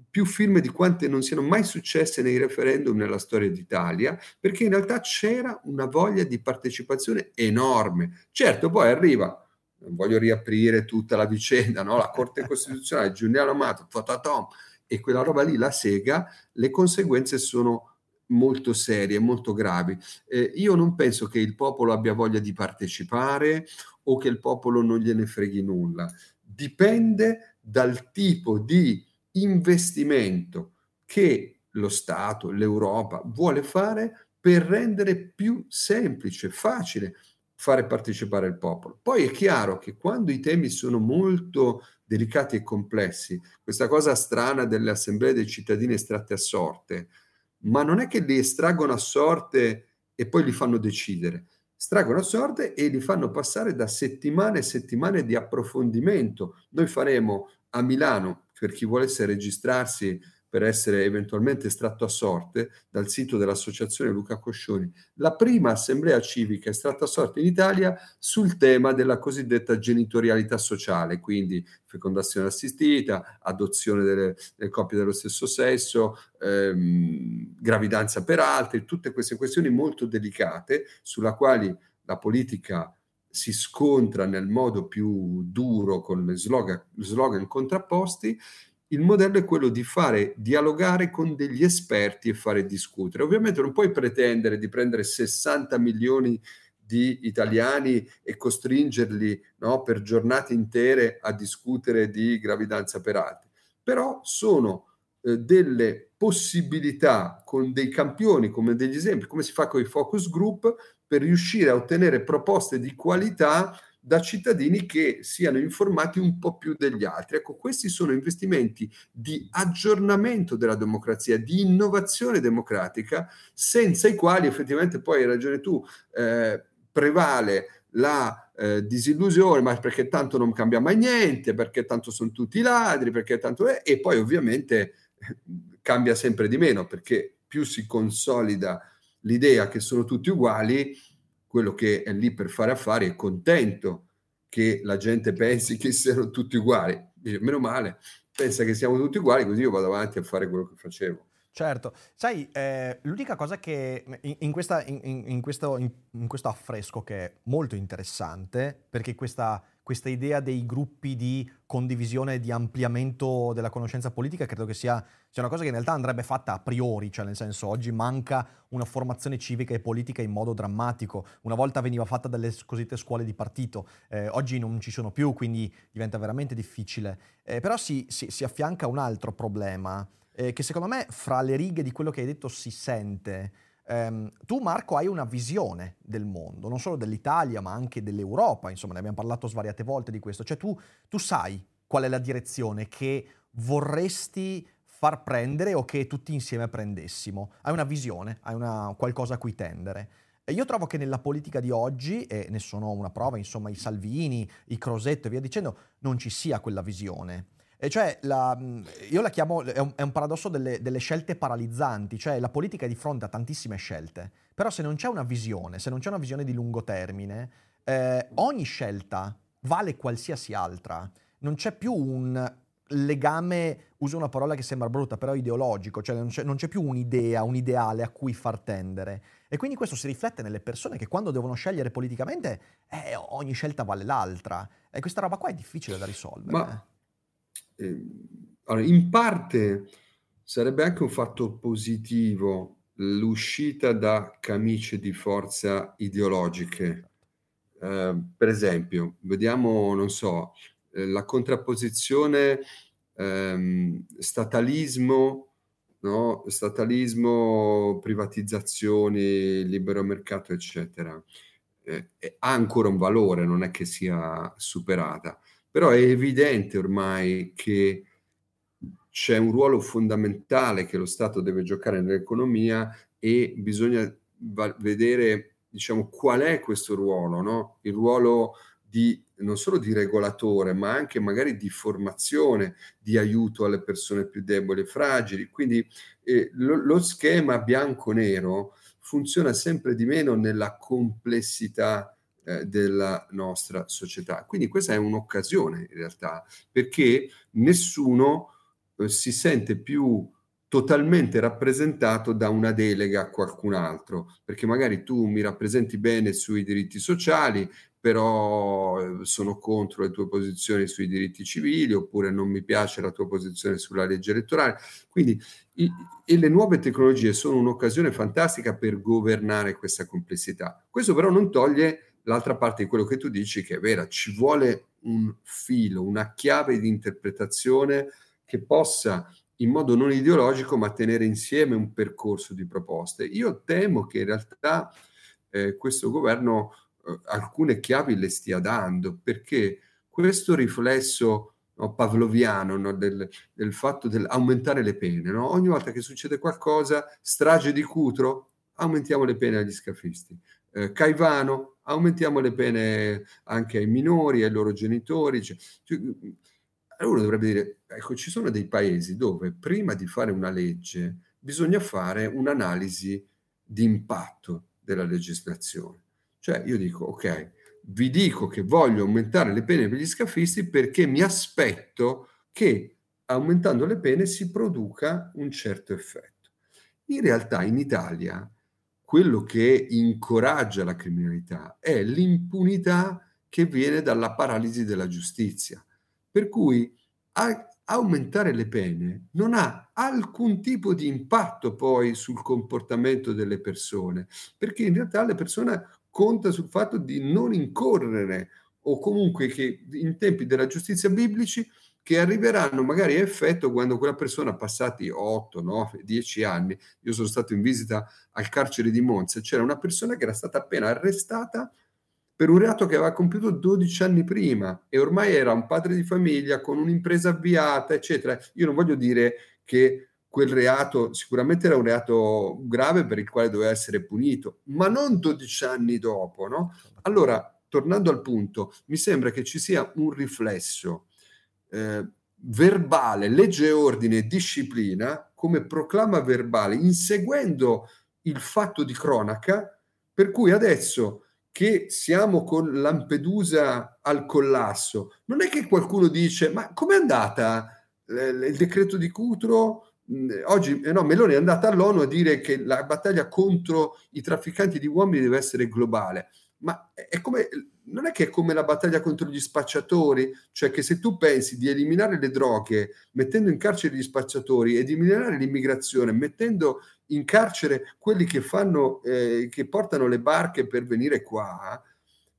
più firme di quante non siano mai successe nei referendum nella storia d'Italia, perché in realtà c'era una voglia di partecipazione enorme. Certo, poi arriva, non voglio riaprire tutta la vicenda, no? la Corte Costituzionale, Giuliano Amato, fototom, e quella roba lì la sega, le conseguenze sono molto serie, molto gravi. Eh, io non penso che il popolo abbia voglia di partecipare o che il popolo non gliene freghi nulla. Dipende dal tipo di investimento che lo Stato, l'Europa vuole fare per rendere più semplice, facile fare partecipare il popolo. Poi è chiaro che quando i temi sono molto delicati e complessi, questa cosa strana delle assemblee dei cittadini estratte a sorte, ma non è che li estraggono a sorte e poi li fanno decidere, estraggono a sorte e li fanno passare da settimane e settimane di approfondimento. Noi faremo a Milano per chi volesse registrarsi per essere eventualmente estratto a sorte dal sito dell'Associazione Luca Coscioni, la prima assemblea civica estratta a sorte in Italia sul tema della cosiddetta genitorialità sociale, quindi fecondazione assistita, adozione delle, delle coppie dello stesso sesso, ehm, gravidanza per altri, tutte queste questioni molto delicate sulla quali la politica si scontra nel modo più duro con slogan, slogan contrapposti, il modello è quello di fare dialogare con degli esperti e fare discutere. Ovviamente non puoi pretendere di prendere 60 milioni di italiani e costringerli no, per giornate intere a discutere di gravidanza per altri. Però sono eh, delle possibilità con dei campioni, come degli esempi, come si fa con i focus group, per riuscire a ottenere proposte di qualità da cittadini che siano informati un po' più degli altri. Ecco, questi sono investimenti di aggiornamento della democrazia, di innovazione democratica, senza i quali effettivamente poi hai ragione tu, eh, prevale la eh, disillusione, ma perché tanto non cambia mai niente, perché tanto sono tutti ladri, perché tanto è, e poi ovviamente cambia sempre di meno, perché più si consolida l'idea che sono tutti uguali, quello che è lì per fare affari è contento che la gente pensi che siano tutti uguali. Dice, meno male, pensa che siamo tutti uguali, così io vado avanti a fare quello che facevo. Certo, sai, eh, l'unica cosa che in, in, questa, in, in questo, questo, affresco che è molto interessante, perché questa, questa, idea dei gruppi di condivisione e di ampliamento della conoscenza politica credo che sia, sia, una cosa che in realtà andrebbe fatta a priori, cioè nel senso oggi manca una formazione civica e politica in modo drammatico, una volta veniva fatta dalle cosiddette scuole di partito, eh, oggi non ci sono più, quindi diventa veramente difficile, eh, però si, si, si affianca un altro problema eh, che secondo me fra le righe di quello che hai detto si sente. Um, tu Marco hai una visione del mondo, non solo dell'Italia ma anche dell'Europa, insomma ne abbiamo parlato svariate volte di questo, cioè tu, tu sai qual è la direzione che vorresti far prendere o che tutti insieme prendessimo. Hai una visione, hai una, qualcosa a cui tendere. E io trovo che nella politica di oggi, e ne sono una prova, insomma, i Salvini, i Crosetto e via dicendo, non ci sia quella visione. E cioè, la, io la chiamo, è un, è un paradosso delle, delle, scelte paralizzanti, cioè la politica è di fronte a tantissime scelte, però se non c'è una visione, se non c'è una visione di lungo termine, eh, ogni scelta vale qualsiasi altra, non c'è più un legame, uso una parola che sembra brutta, però ideologico, cioè non c'è, non c'è più un'idea, un ideale a cui far tendere. E quindi questo si riflette nelle persone che quando devono scegliere politicamente, eh, ogni scelta vale l'altra. E questa roba qua è difficile da risolvere. Ma eh, allora, in parte sarebbe anche un fatto positivo l'uscita da camicie di forza ideologiche. Eh, per esempio, vediamo, non so, eh, la contrapposizione ehm, statalismo, no? statalismo, privatizzazioni, libero mercato, eccetera. Eh, ha ancora un valore, non è che sia superata. Però è evidente ormai che c'è un ruolo fondamentale che lo Stato deve giocare nell'economia e bisogna va- vedere diciamo, qual è questo ruolo, no? il ruolo di, non solo di regolatore, ma anche magari di formazione, di aiuto alle persone più deboli e fragili. Quindi eh, lo, lo schema bianco-nero funziona sempre di meno nella complessità eh, della nostra società. Quindi questa è un'occasione in realtà, perché nessuno eh, si sente più totalmente rappresentato da una delega a qualcun altro, perché magari tu mi rappresenti bene sui diritti sociali, però eh, sono contro le tue posizioni sui diritti civili, oppure non mi piace la tua posizione sulla legge elettorale. Quindi i, e le nuove tecnologie sono un'occasione fantastica per governare questa complessità. Questo però non toglie l'altra parte di quello che tu dici che è vera, ci vuole un filo, una chiave di interpretazione che possa in modo non ideologico ma tenere insieme un percorso di proposte. Io temo che in realtà eh, questo governo eh, alcune chiavi le stia dando perché questo riflesso no, pavloviano no, del, del, fatto di aumentare le pene, no? ogni volta che succede qualcosa, strage di Cutro, aumentiamo le pene agli scafisti. Eh, Caivano, aumentiamo le pene anche ai minori, ai loro genitori. Cioè, cioè, uno dovrebbe dire, ecco, ci sono dei paesi dove prima di fare una legge bisogna fare un'analisi di impatto della legislazione. Cioè io dico, ok, vi dico che voglio aumentare le pene per gli scafisti perché mi aspetto che aumentando le pene si produca un certo effetto. In realtà in Italia quello che incoraggia la criminalità è l'impunità che viene dalla paralisi della giustizia. Per cui a, aumentare le pene non ha alcun tipo di impatto poi sul comportamento delle persone, perché in realtà le persone conta sul fatto di non incorrere o comunque che in tempi della giustizia biblici che arriveranno magari a effetto quando quella persona passati 8, 9, 10 anni, io sono stato in visita al carcere di Monza, c'era una persona che era stata appena arrestata per un reato che aveva compiuto 12 anni prima e ormai era un padre di famiglia con un'impresa avviata, eccetera. Io non voglio dire che quel reato sicuramente era un reato grave per il quale doveva essere punito, ma non 12 anni dopo, no? Allora, tornando al punto, mi sembra che ci sia un riflesso eh, verbale, legge, ordine e disciplina come proclama verbale, inseguendo il fatto di cronaca, per cui adesso che siamo con Lampedusa al collasso, non è che qualcuno dice ma com'è andata eh, il decreto di Cutro? Oggi eh no, Meloni è andata all'ONU a dire che la battaglia contro i trafficanti di uomini deve essere globale, ma è come non è che è come la battaglia contro gli spacciatori, cioè che se tu pensi di eliminare le droghe mettendo in carcere gli spacciatori e di eliminare l'immigrazione mettendo in carcere quelli che fanno, eh, che portano le barche per venire qua,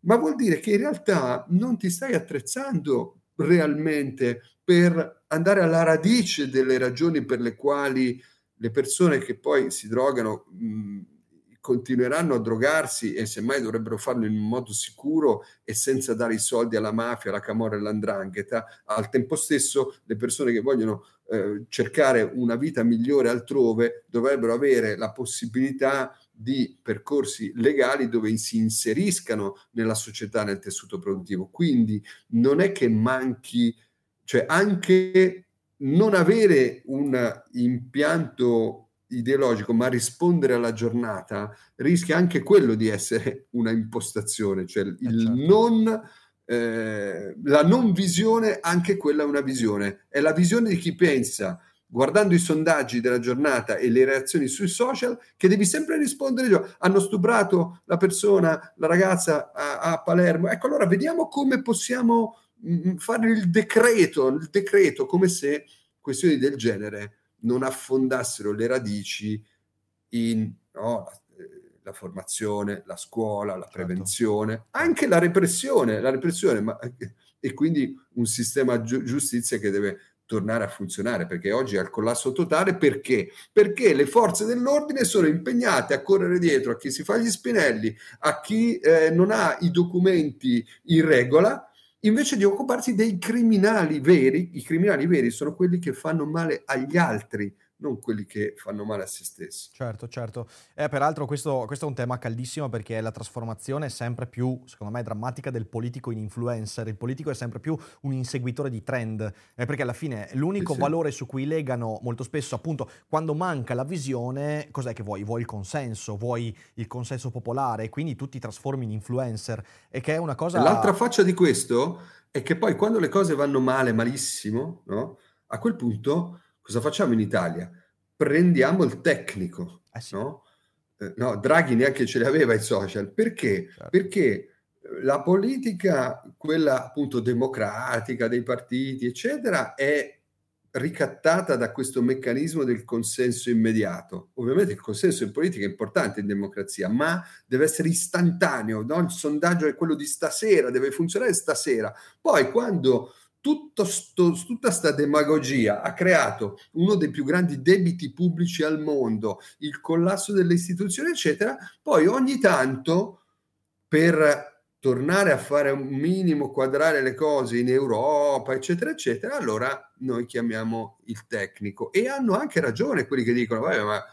ma vuol dire che in realtà non ti stai attrezzando realmente per andare alla radice delle ragioni per le quali le persone che poi si drogano mh, continueranno a drogarsi e semmai dovrebbero farlo in modo sicuro e senza dare i soldi alla mafia, alla camorra e all'andrangheta. Al tempo stesso le persone che vogliono eh, cercare una vita migliore altrove dovrebbero avere la possibilità di percorsi legali dove si inseriscano nella società, nel tessuto produttivo. Quindi non è che manchi, cioè anche non avere un impianto ideologico, ma rispondere alla giornata rischia anche quello di essere una impostazione, cioè il eh, certo. non, eh, la non visione, anche quella è una visione. È la visione di chi pensa, guardando i sondaggi della giornata e le reazioni sui social, che devi sempre rispondere, hanno stuprato la persona, la ragazza a, a Palermo, ecco allora vediamo come possiamo mh, mm, fare il decreto, il decreto, come se questioni del genere non affondassero le radici in no, la, eh, formazione, la scuola, la certo. prevenzione, certo. anche la repressione, la repressione ma, e quindi un sistema gi- giustizia che deve tornare a funzionare perché oggi è al collasso totale perché? Perché le forze dell'ordine sono impegnate a correre dietro a chi si fa gli spinelli, a chi eh, non ha i documenti in regola invece di occuparsi dei criminali veri, i criminali veri sono quelli che fanno male agli altri, non quelli che fanno male a se stessi. Certo, certo. Eh, peraltro questo, questo, è un tema caldissimo perché la trasformazione è sempre più, secondo me, drammatica del politico in influencer. Il politico è sempre più un inseguitore di trend, eh, perché alla fine l'unico sì, sì. valore su cui legano molto spesso, appunto, quando manca la visione, cos'è che vuoi? Vuoi il consenso, vuoi il consenso popolare, e quindi tu ti trasformi in influencer, e che è una cosa... L'altra faccia di questo è che poi quando le cose vanno male, malissimo, no? a quel punto Cosa facciamo in Italia? Prendiamo il tecnico, eh sì. no? Eh, no? Draghi neanche ce li aveva i social. Perché? Certo. Perché eh, la politica, quella appunto democratica dei partiti, eccetera, è ricattata da questo meccanismo del consenso immediato. Ovviamente il consenso in politica è importante in democrazia, ma deve essere istantaneo. No? Il sondaggio è quello di stasera, deve funzionare stasera. Poi quando sto, tutta questa demagogia ha creato uno dei più grandi debiti pubblici al mondo, il collasso delle istituzioni, eccetera. Poi ogni tanto, per tornare a fare un minimo, quadrare le cose in Europa, eccetera, eccetera, allora noi chiamiamo il tecnico. E hanno anche ragione quelli che dicono, vabbè, ma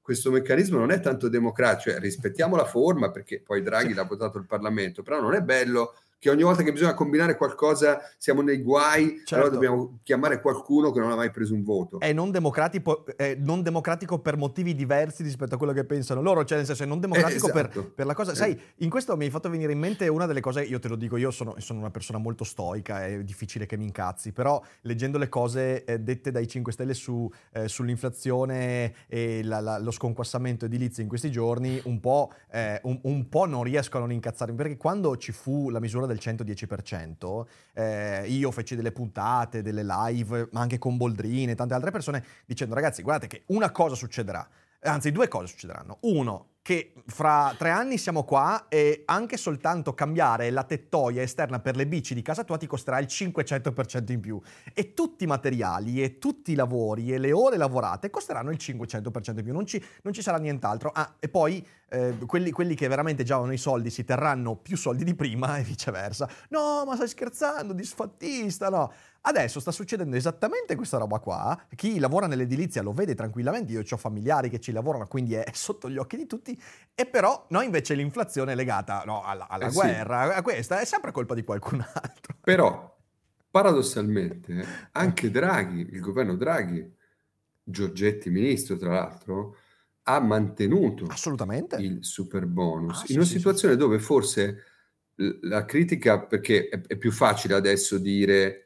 questo meccanismo non è tanto democratico, cioè rispettiamo la forma perché poi Draghi l'ha votato il Parlamento, però non è bello che ogni volta che bisogna combinare qualcosa siamo nei guai, certo. allora dobbiamo chiamare qualcuno che non ha mai preso un voto. È non democratico, è non democratico per motivi diversi rispetto a quello che pensano loro, cioè nel senso è non democratico eh, esatto. per, per, la cosa... Eh. Sai, in questo mi hai fatto venire in mente una delle cose, io te lo dico, io sono, sono una persona molto stoica, è difficile che mi incazzi, però leggendo le cose eh, dette dai 5 Stelle su, eh, sull'inflazione e la, la, lo sconquassamento edilizio in questi giorni, un po', eh, un, un po' non riesco a non incazzarmi, perché quando ci fu la misura del del 110%, eh, io feci delle puntate, delle live, ma anche con Boldrini e tante altre persone, dicendo ragazzi guardate che una cosa succederà, anzi due cose succederanno. Uno, che fra tre anni siamo qua e anche soltanto cambiare la tettoia esterna per le bici di casa tua ti costerà il 500% in più. E tutti i materiali e tutti i lavori e le ore lavorate costeranno il 500% in più, non ci, non ci sarà nient'altro. Ah, e poi eh, quelli, quelli, che veramente già avevano i soldi si terranno più soldi di prima e viceversa. No, ma stai scherzando, disfattista, no. Adesso sta succedendo esattamente questa roba qua. Chi lavora nell'edilizia lo vede tranquillamente. Io ho familiari che ci lavorano, quindi è sotto gli occhi di tutti. E però, no, invece l'inflazione è legata no, alla, alla eh guerra. Sì. A questa è sempre colpa di qualcun altro. Però, paradossalmente, anche Draghi, il governo Draghi, Giorgetti ministro tra l'altro, ha mantenuto Assolutamente. il super bonus ah, in sì, una sì, situazione dove forse la critica, perché è, è più facile adesso dire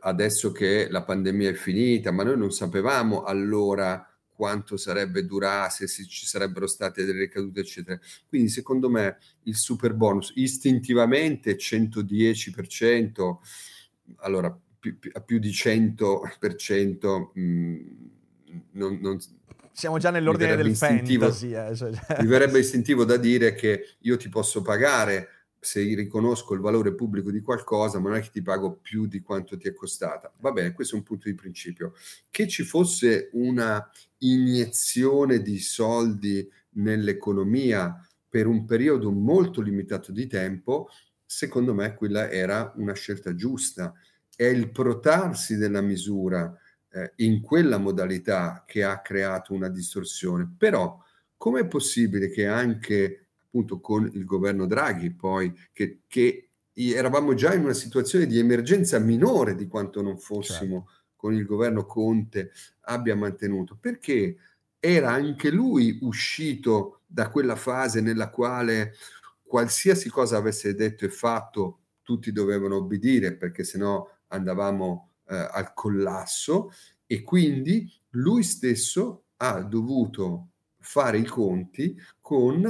adesso che la pandemia è finita, ma noi non sapevamo allora quanto sarebbe durato, se ci sarebbero state delle ricadute, eccetera. Quindi secondo me il super bonus istintivamente 110%, allora più, più, a più di 100% mh, mm, non, non, siamo già nell'ordine del fantasy. Eh, cioè. Mi verrebbe istintivo da dire che io ti posso pagare se riconosco il valore pubblico di qualcosa, ma non è che ti pago più di quanto ti è costata. Va bene, questo è un punto di principio. Che ci fosse una iniezione di soldi nell'economia per un periodo molto limitato di tempo, secondo me quella era una scelta giusta. È il protarsi della misura eh, in quella modalità che ha creato una distorsione. Però, com'è possibile che anche appunto con il governo Draghi, poi che, che eravamo già in una situazione di emergenza minore di quanto non fossimo certo. con il governo Conte, abbia mantenuto, perché era anche lui uscito da quella fase nella quale qualsiasi cosa avesse detto e fatto tutti dovevano obbedire perché sennò andavamo eh, al collasso e quindi lui stesso ha dovuto fare i conti con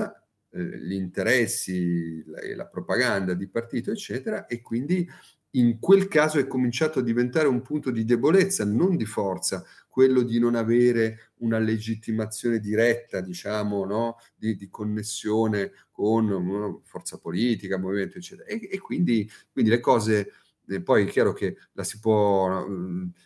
gli interessi la, la propaganda di partito, eccetera, e quindi in quel caso è cominciato a diventare un punto di debolezza, non di forza, quello di non avere una legittimazione diretta, diciamo, no? di, di, connessione con una forza politica, movimento, eccetera. E, e quindi, quindi, le cose e poi è chiaro che la si può,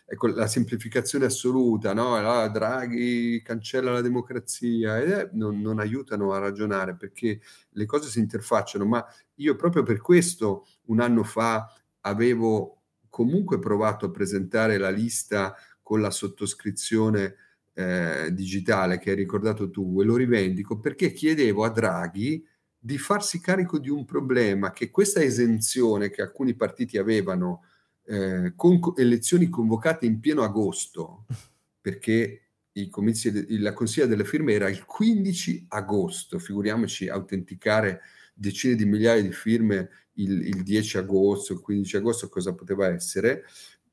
ecco, la semplificazione assoluta, no? Ah, Draghi cancella la democrazia, eh, non, non, aiutano a ragionare perché le cose si interfacciano, ma io proprio per questo un anno fa avevo comunque provato a presentare la lista con la sottoscrizione eh, digitale che hai ricordato tu e lo rivendico perché chiedevo a Draghi di farsi carico di un problema che questa esenzione che alcuni partiti avevano eh, con elezioni convocate in pieno agosto, perché comizi, la consiglia delle firme era il 15 agosto, figuriamoci autenticare decine di migliaia di firme il, il 10 agosto, il 15 agosto cosa poteva essere,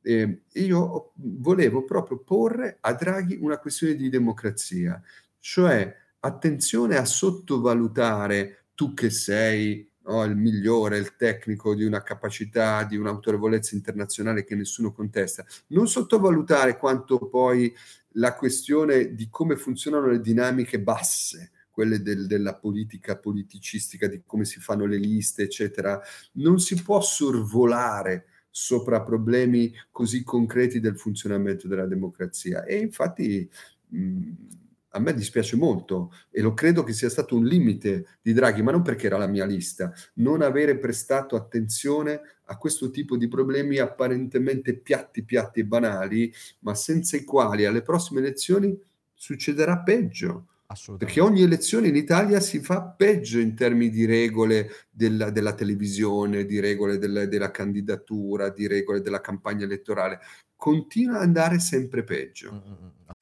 eh, io volevo proprio porre a Draghi una questione di democrazia, cioè attenzione a sottovalutare tu che sei no, il migliore, il tecnico di una capacità, di un'autorevolezza internazionale che nessuno contesta, non sottovalutare quanto poi la questione di come funzionano le dinamiche basse, quelle del, della politica politicistica, di come si fanno le liste, eccetera, non si può sorvolare sopra problemi così concreti del funzionamento della democrazia. E infatti mh, a me dispiace molto e lo credo che sia stato un limite di Draghi, ma non perché era la mia lista, non avere prestato attenzione a questo tipo di problemi apparentemente piatti, piatti e banali, ma senza i quali alle prossime elezioni succederà peggio. Perché ogni elezione in Italia si fa peggio in termini di regole della, della televisione, di regole della, della candidatura, di regole della campagna elettorale. Continua ad andare sempre peggio. Mm-hmm.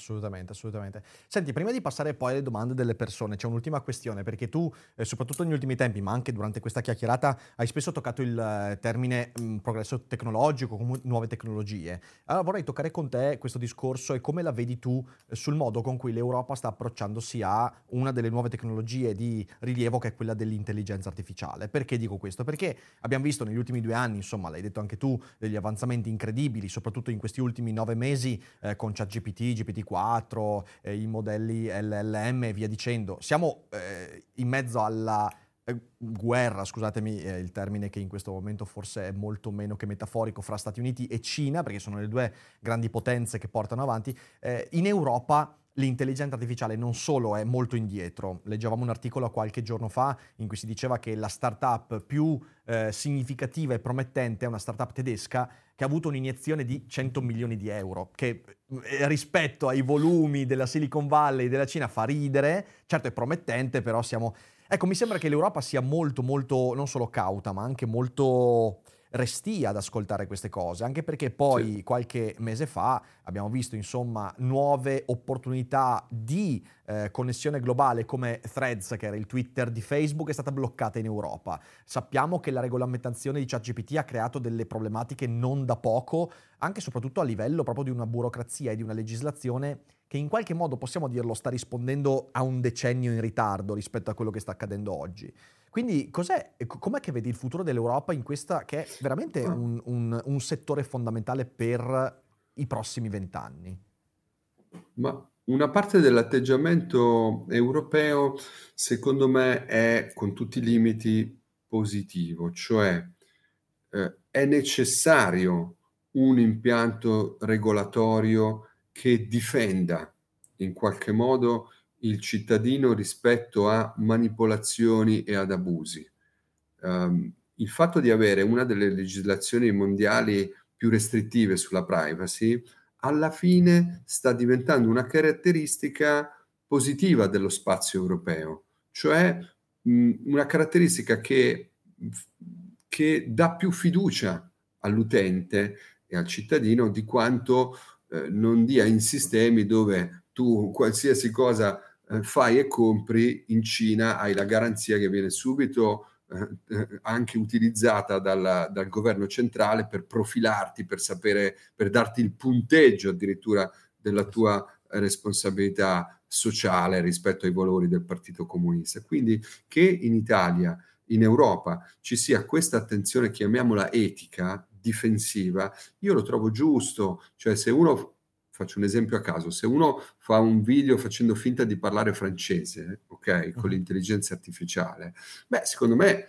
Assolutamente, assolutamente. Senti, prima di passare poi alle domande delle persone, c'è un'ultima questione, perché tu, eh, soprattutto negli ultimi tempi, ma anche durante questa chiacchierata, hai spesso toccato il eh, termine mh, progresso tecnologico, comu- nuove tecnologie. Allora vorrei toccare con te questo discorso e come la vedi tu eh, sul modo con cui l'Europa sta approcciandosi a una delle nuove tecnologie di rilievo, che è quella dell'intelligenza artificiale. Perché dico questo? Perché abbiamo visto negli ultimi due anni, insomma, l'hai detto anche tu, degli avanzamenti incredibili, soprattutto in questi ultimi nove mesi eh, con ChatGPT, GPT-4, 4, eh, i modelli LLM e via dicendo. Siamo eh, in mezzo alla eh, guerra, scusatemi eh, il termine che in questo momento forse è molto meno che metaforico, fra Stati Uniti e Cina, perché sono le due grandi potenze che portano avanti, eh, in Europa l'intelligenza artificiale non solo è molto indietro, leggevamo un articolo qualche giorno fa in cui si diceva che la startup più eh, significativa e promettente è una startup tedesca che ha avuto un'iniezione di 100 milioni di euro, che eh, rispetto ai volumi della Silicon Valley e della Cina fa ridere, certo è promettente, però siamo... Ecco, mi sembra che l'Europa sia molto, molto, non solo cauta, ma anche molto restia ad ascoltare queste cose, anche perché poi sì. qualche mese fa abbiamo visto insomma nuove opportunità di eh, connessione globale come Threads, che era il Twitter di Facebook, è stata bloccata in Europa. Sappiamo che la regolamentazione di ChatGPT ha creato delle problematiche non da poco, anche e soprattutto a livello proprio di una burocrazia e di una legislazione che in qualche modo, possiamo dirlo, sta rispondendo a un decennio in ritardo rispetto a quello che sta accadendo oggi. Quindi cos'è, com'è che vedi il futuro dell'Europa in questa che è veramente ah. un, un, un settore fondamentale per i prossimi vent'anni? Ma una parte dell'atteggiamento europeo, secondo me, è con tutti i limiti positivo, cioè eh, è necessario un impianto regolatorio che difenda in qualche modo il cittadino rispetto a manipolazioni e ad abusi. Um, il fatto di avere una delle legislazioni mondiali più restrittive sulla privacy alla fine sta diventando una caratteristica positiva dello spazio europeo, cioè mh, una caratteristica che, che dà più fiducia all'utente e al cittadino di quanto eh, non dia in sistemi dove tu qualsiasi cosa eh, fai e compri, in Cina hai la garanzia che viene subito eh, eh, anche utilizzata dal, dal, governo centrale per profilarti, per sapere, per darti il punteggio addirittura della tua responsabilità sociale rispetto ai valori del Partito Comunista. Quindi che in Italia, in Europa, ci sia questa attenzione, chiamiamola etica, difensiva, io lo trovo giusto, cioè se uno faccio un esempio a caso, se uno fa un video facendo finta di parlare francese, ok, con l'intelligenza artificiale, beh, secondo me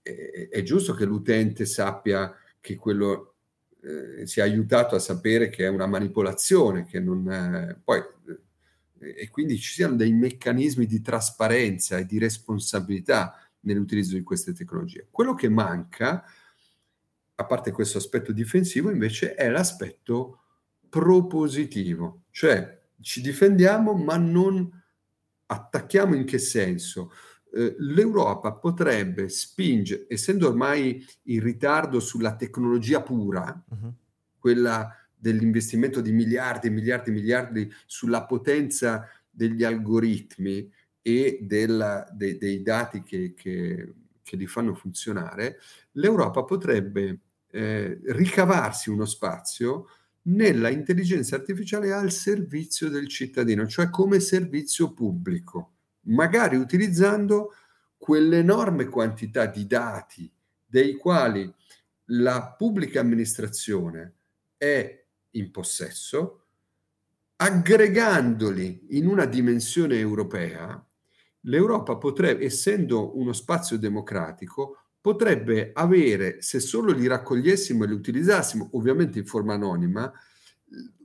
è, è giusto che l'utente sappia che quello eh, sia aiutato a sapere che è una manipolazione, che non è, poi eh, e quindi ci siano dei meccanismi di trasparenza e di responsabilità nell'utilizzo di queste tecnologie. Quello che manca, a parte questo aspetto difensivo, invece è l'aspetto propositivo, cioè ci difendiamo ma non attacchiamo in che senso? Eh, L'Europa potrebbe spingere, essendo ormai in ritardo sulla tecnologia pura, uh-huh. quella dell'investimento di miliardi e miliardi e miliardi sulla potenza degli algoritmi e della, de, dei dati che, che, che, li fanno funzionare, l'Europa potrebbe eh, ricavarsi uno spazio nella intelligenza artificiale al servizio del cittadino, cioè come servizio pubblico, magari utilizzando quell'enorme quantità di dati dei quali la pubblica amministrazione è in possesso, aggregandoli in una dimensione europea, l'Europa potrebbe, essendo uno spazio democratico, potrebbe avere, se solo li raccogliessimo e li utilizzassimo, ovviamente in forma anonima,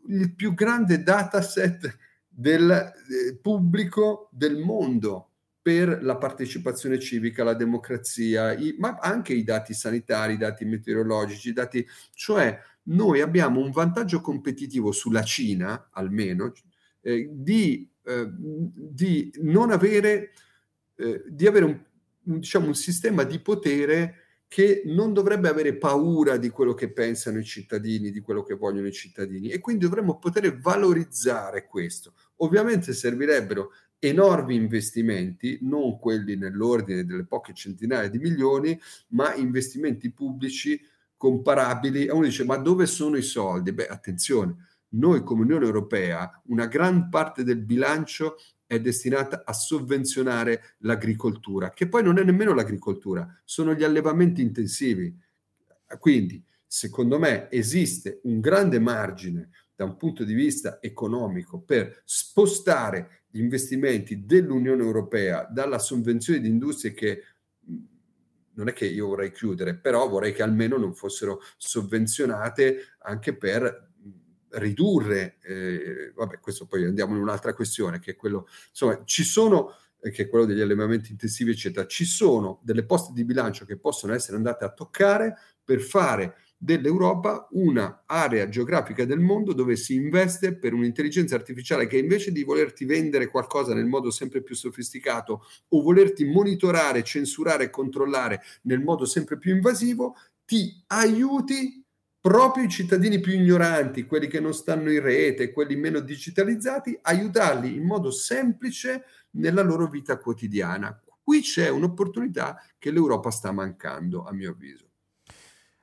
il più grande dataset del eh, pubblico del mondo per la partecipazione civica, la democrazia, i, ma anche i dati sanitari, i dati meteorologici, i dati, cioè noi abbiamo un vantaggio competitivo sulla Cina, almeno, eh, di, eh, di non avere, eh, di avere un diciamo, un sistema di potere che non dovrebbe avere paura di quello che pensano i cittadini, di quello che vogliono i cittadini e quindi dovremmo poter valorizzare questo. Ovviamente servirebbero enormi investimenti, non quelli nell'ordine delle poche centinaia di milioni, ma investimenti pubblici comparabili. E uno dice, ma dove sono i soldi? Beh, attenzione, noi come Unione Europea, una gran parte del bilancio è destinata a sovvenzionare l'agricoltura, che poi non è nemmeno l'agricoltura, sono gli allevamenti intensivi. Quindi, secondo me, esiste un grande margine da un punto di vista economico per spostare gli investimenti dell'Unione Europea dalla sovvenzione di industrie che non è che io vorrei chiudere, però vorrei che almeno non fossero sovvenzionate anche per ridurre, eh, vabbè, questo poi andiamo in un'altra questione, che è quello, insomma, ci sono, eh, che è quello degli allevamenti intensivi, eccetera, ci sono delle poste di bilancio che possono essere andate a toccare per fare dell'Europa una area geografica del mondo dove si investe per un'intelligenza artificiale che invece di volerti vendere qualcosa nel modo sempre più sofisticato o volerti monitorare, censurare e controllare nel modo sempre più invasivo, ti aiuti proprio i cittadini più ignoranti, quelli che non stanno in rete, quelli meno digitalizzati, aiutarli in modo semplice nella loro vita quotidiana. Qui c'è un'opportunità che l'Europa sta mancando, a mio avviso.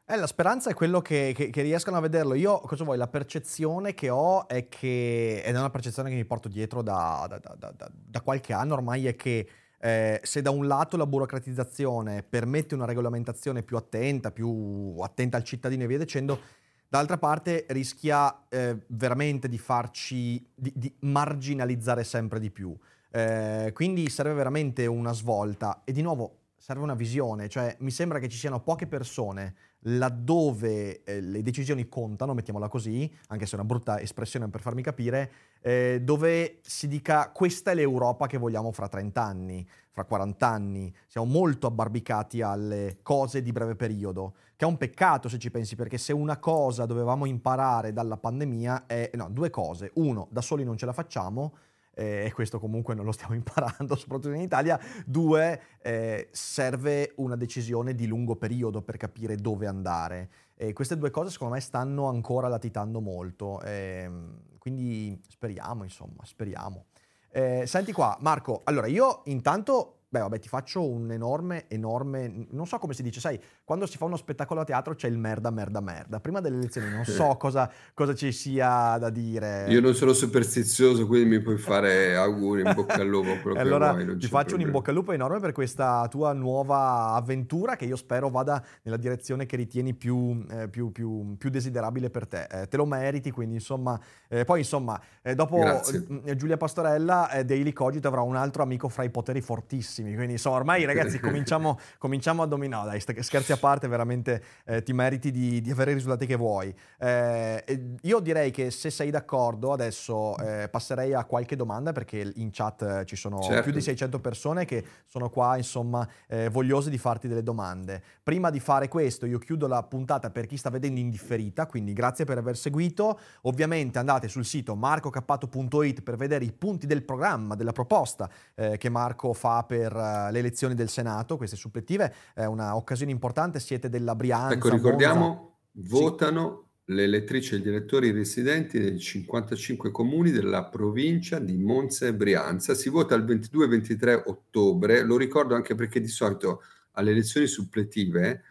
Eh, la speranza è quello che, che, che, riescano a vederlo. Io, cosa vuoi, la percezione che ho è che, ed è una percezione che mi porto dietro da, da, da, da qualche anno ormai, è che eh, se da un lato la burocratizzazione permette una regolamentazione più attenta, più attenta al cittadino e via dicendo, dall'altra parte rischia eh, veramente di farci, di, di, marginalizzare sempre di più. Eh, quindi serve veramente una svolta e di nuovo serve una visione, cioè mi sembra che ci siano poche persone laddove eh, le decisioni contano, mettiamola così, anche se è una brutta espressione per farmi capire, eh, dove si dica questa è l'Europa che vogliamo fra 30 anni, fra 40 anni. Siamo molto abbarbicati alle cose di breve periodo, che è un peccato se ci pensi, perché se una cosa dovevamo imparare dalla pandemia è, no, due cose. Uno, da soli non ce la facciamo, eh, e questo comunque non lo stiamo imparando, soprattutto in Italia. Due, eh, serve una decisione di lungo periodo per capire dove andare. E queste due cose secondo me stanno ancora latitando molto, eh, quindi speriamo, insomma, speriamo. Eh, senti qua, Marco, allora io intanto Beh, vabbè, ti faccio un enorme, enorme. Non so come si dice, sai, quando si fa uno spettacolo a teatro c'è il merda, merda, merda. Prima delle lezioni non so cosa, cosa ci sia da dire. Io non sono superstizioso, quindi mi puoi fare auguri in bocca al lupo. Quello allora, che vuoi, ti faccio problema. un in bocca al lupo enorme per questa tua nuova avventura che io spero vada nella direzione che ritieni più, eh, più, più, più desiderabile per te. Eh, te lo meriti, quindi insomma. Eh, poi insomma, eh, dopo eh, Giulia Pastorella, eh, Daily Cogito avrà un altro amico fra i poteri fortissimi. Quindi insomma, ormai ragazzi cominciamo, cominciamo a dominare. Dai, scherzi a parte, veramente eh, ti meriti di, di, avere i risultati che vuoi. Eh, io direi che se sei d'accordo, adesso eh, passerei a qualche domanda perché in chat eh, ci sono certo. più di 600 persone che sono qua, insomma, eh, vogliose di farti delle domande. Prima di fare questo, io chiudo la puntata per chi sta vedendo in differita, quindi grazie per aver seguito. Ovviamente andate sul sito marcocappato.it per vedere i punti del programma, della proposta eh, che Marco fa per le elezioni del Senato, queste supplettive, è un'occasione importante, siete della Brianza. Ecco, ricordiamo, Monza. votano le elettrici e gli elettori residenti nei 55 comuni della provincia di Monza e Brianza. Si vota il 22-23 ottobre, lo ricordo anche perché di solito alle elezioni suppletive,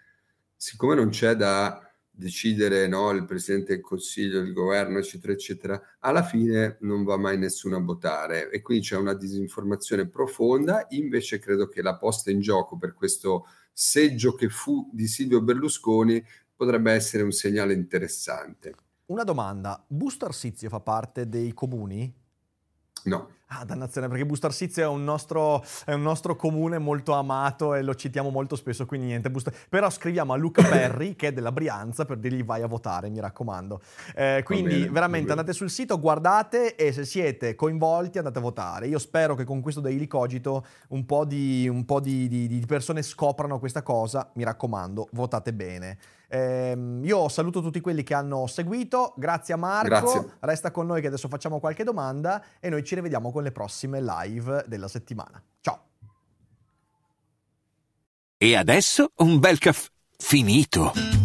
siccome non c'è da decidere no, il Presidente del Consiglio, il governo, eccetera, eccetera, alla fine non va mai nessuno a votare e quindi c'è una disinformazione profonda. Invece credo che la posta in gioco per questo seggio che fu di Silvio Berlusconi potrebbe essere un segnale interessante. Una domanda, Busto Arsizio fa parte dei comuni? No. Ah, dannazione, perché Busto Arsizio è un, nostro, è un nostro comune molto amato e lo citiamo molto spesso, quindi niente. Busto... Però scriviamo a Luca Perri, che è della Brianza, per dirgli vai a votare, mi raccomando. Eh, quindi bene, veramente andate sul sito, guardate e se siete coinvolti andate a votare. Io spero che con questo Daily Cogito un po' di, un po di, di, di persone scoprano questa cosa. Mi raccomando, votate bene. Eh, io saluto tutti quelli che hanno seguito, grazie a Marco, grazie. resta con noi che adesso facciamo qualche domanda e noi ci rivediamo con le prossime live della settimana. Ciao! E adesso un bel caffè Finito.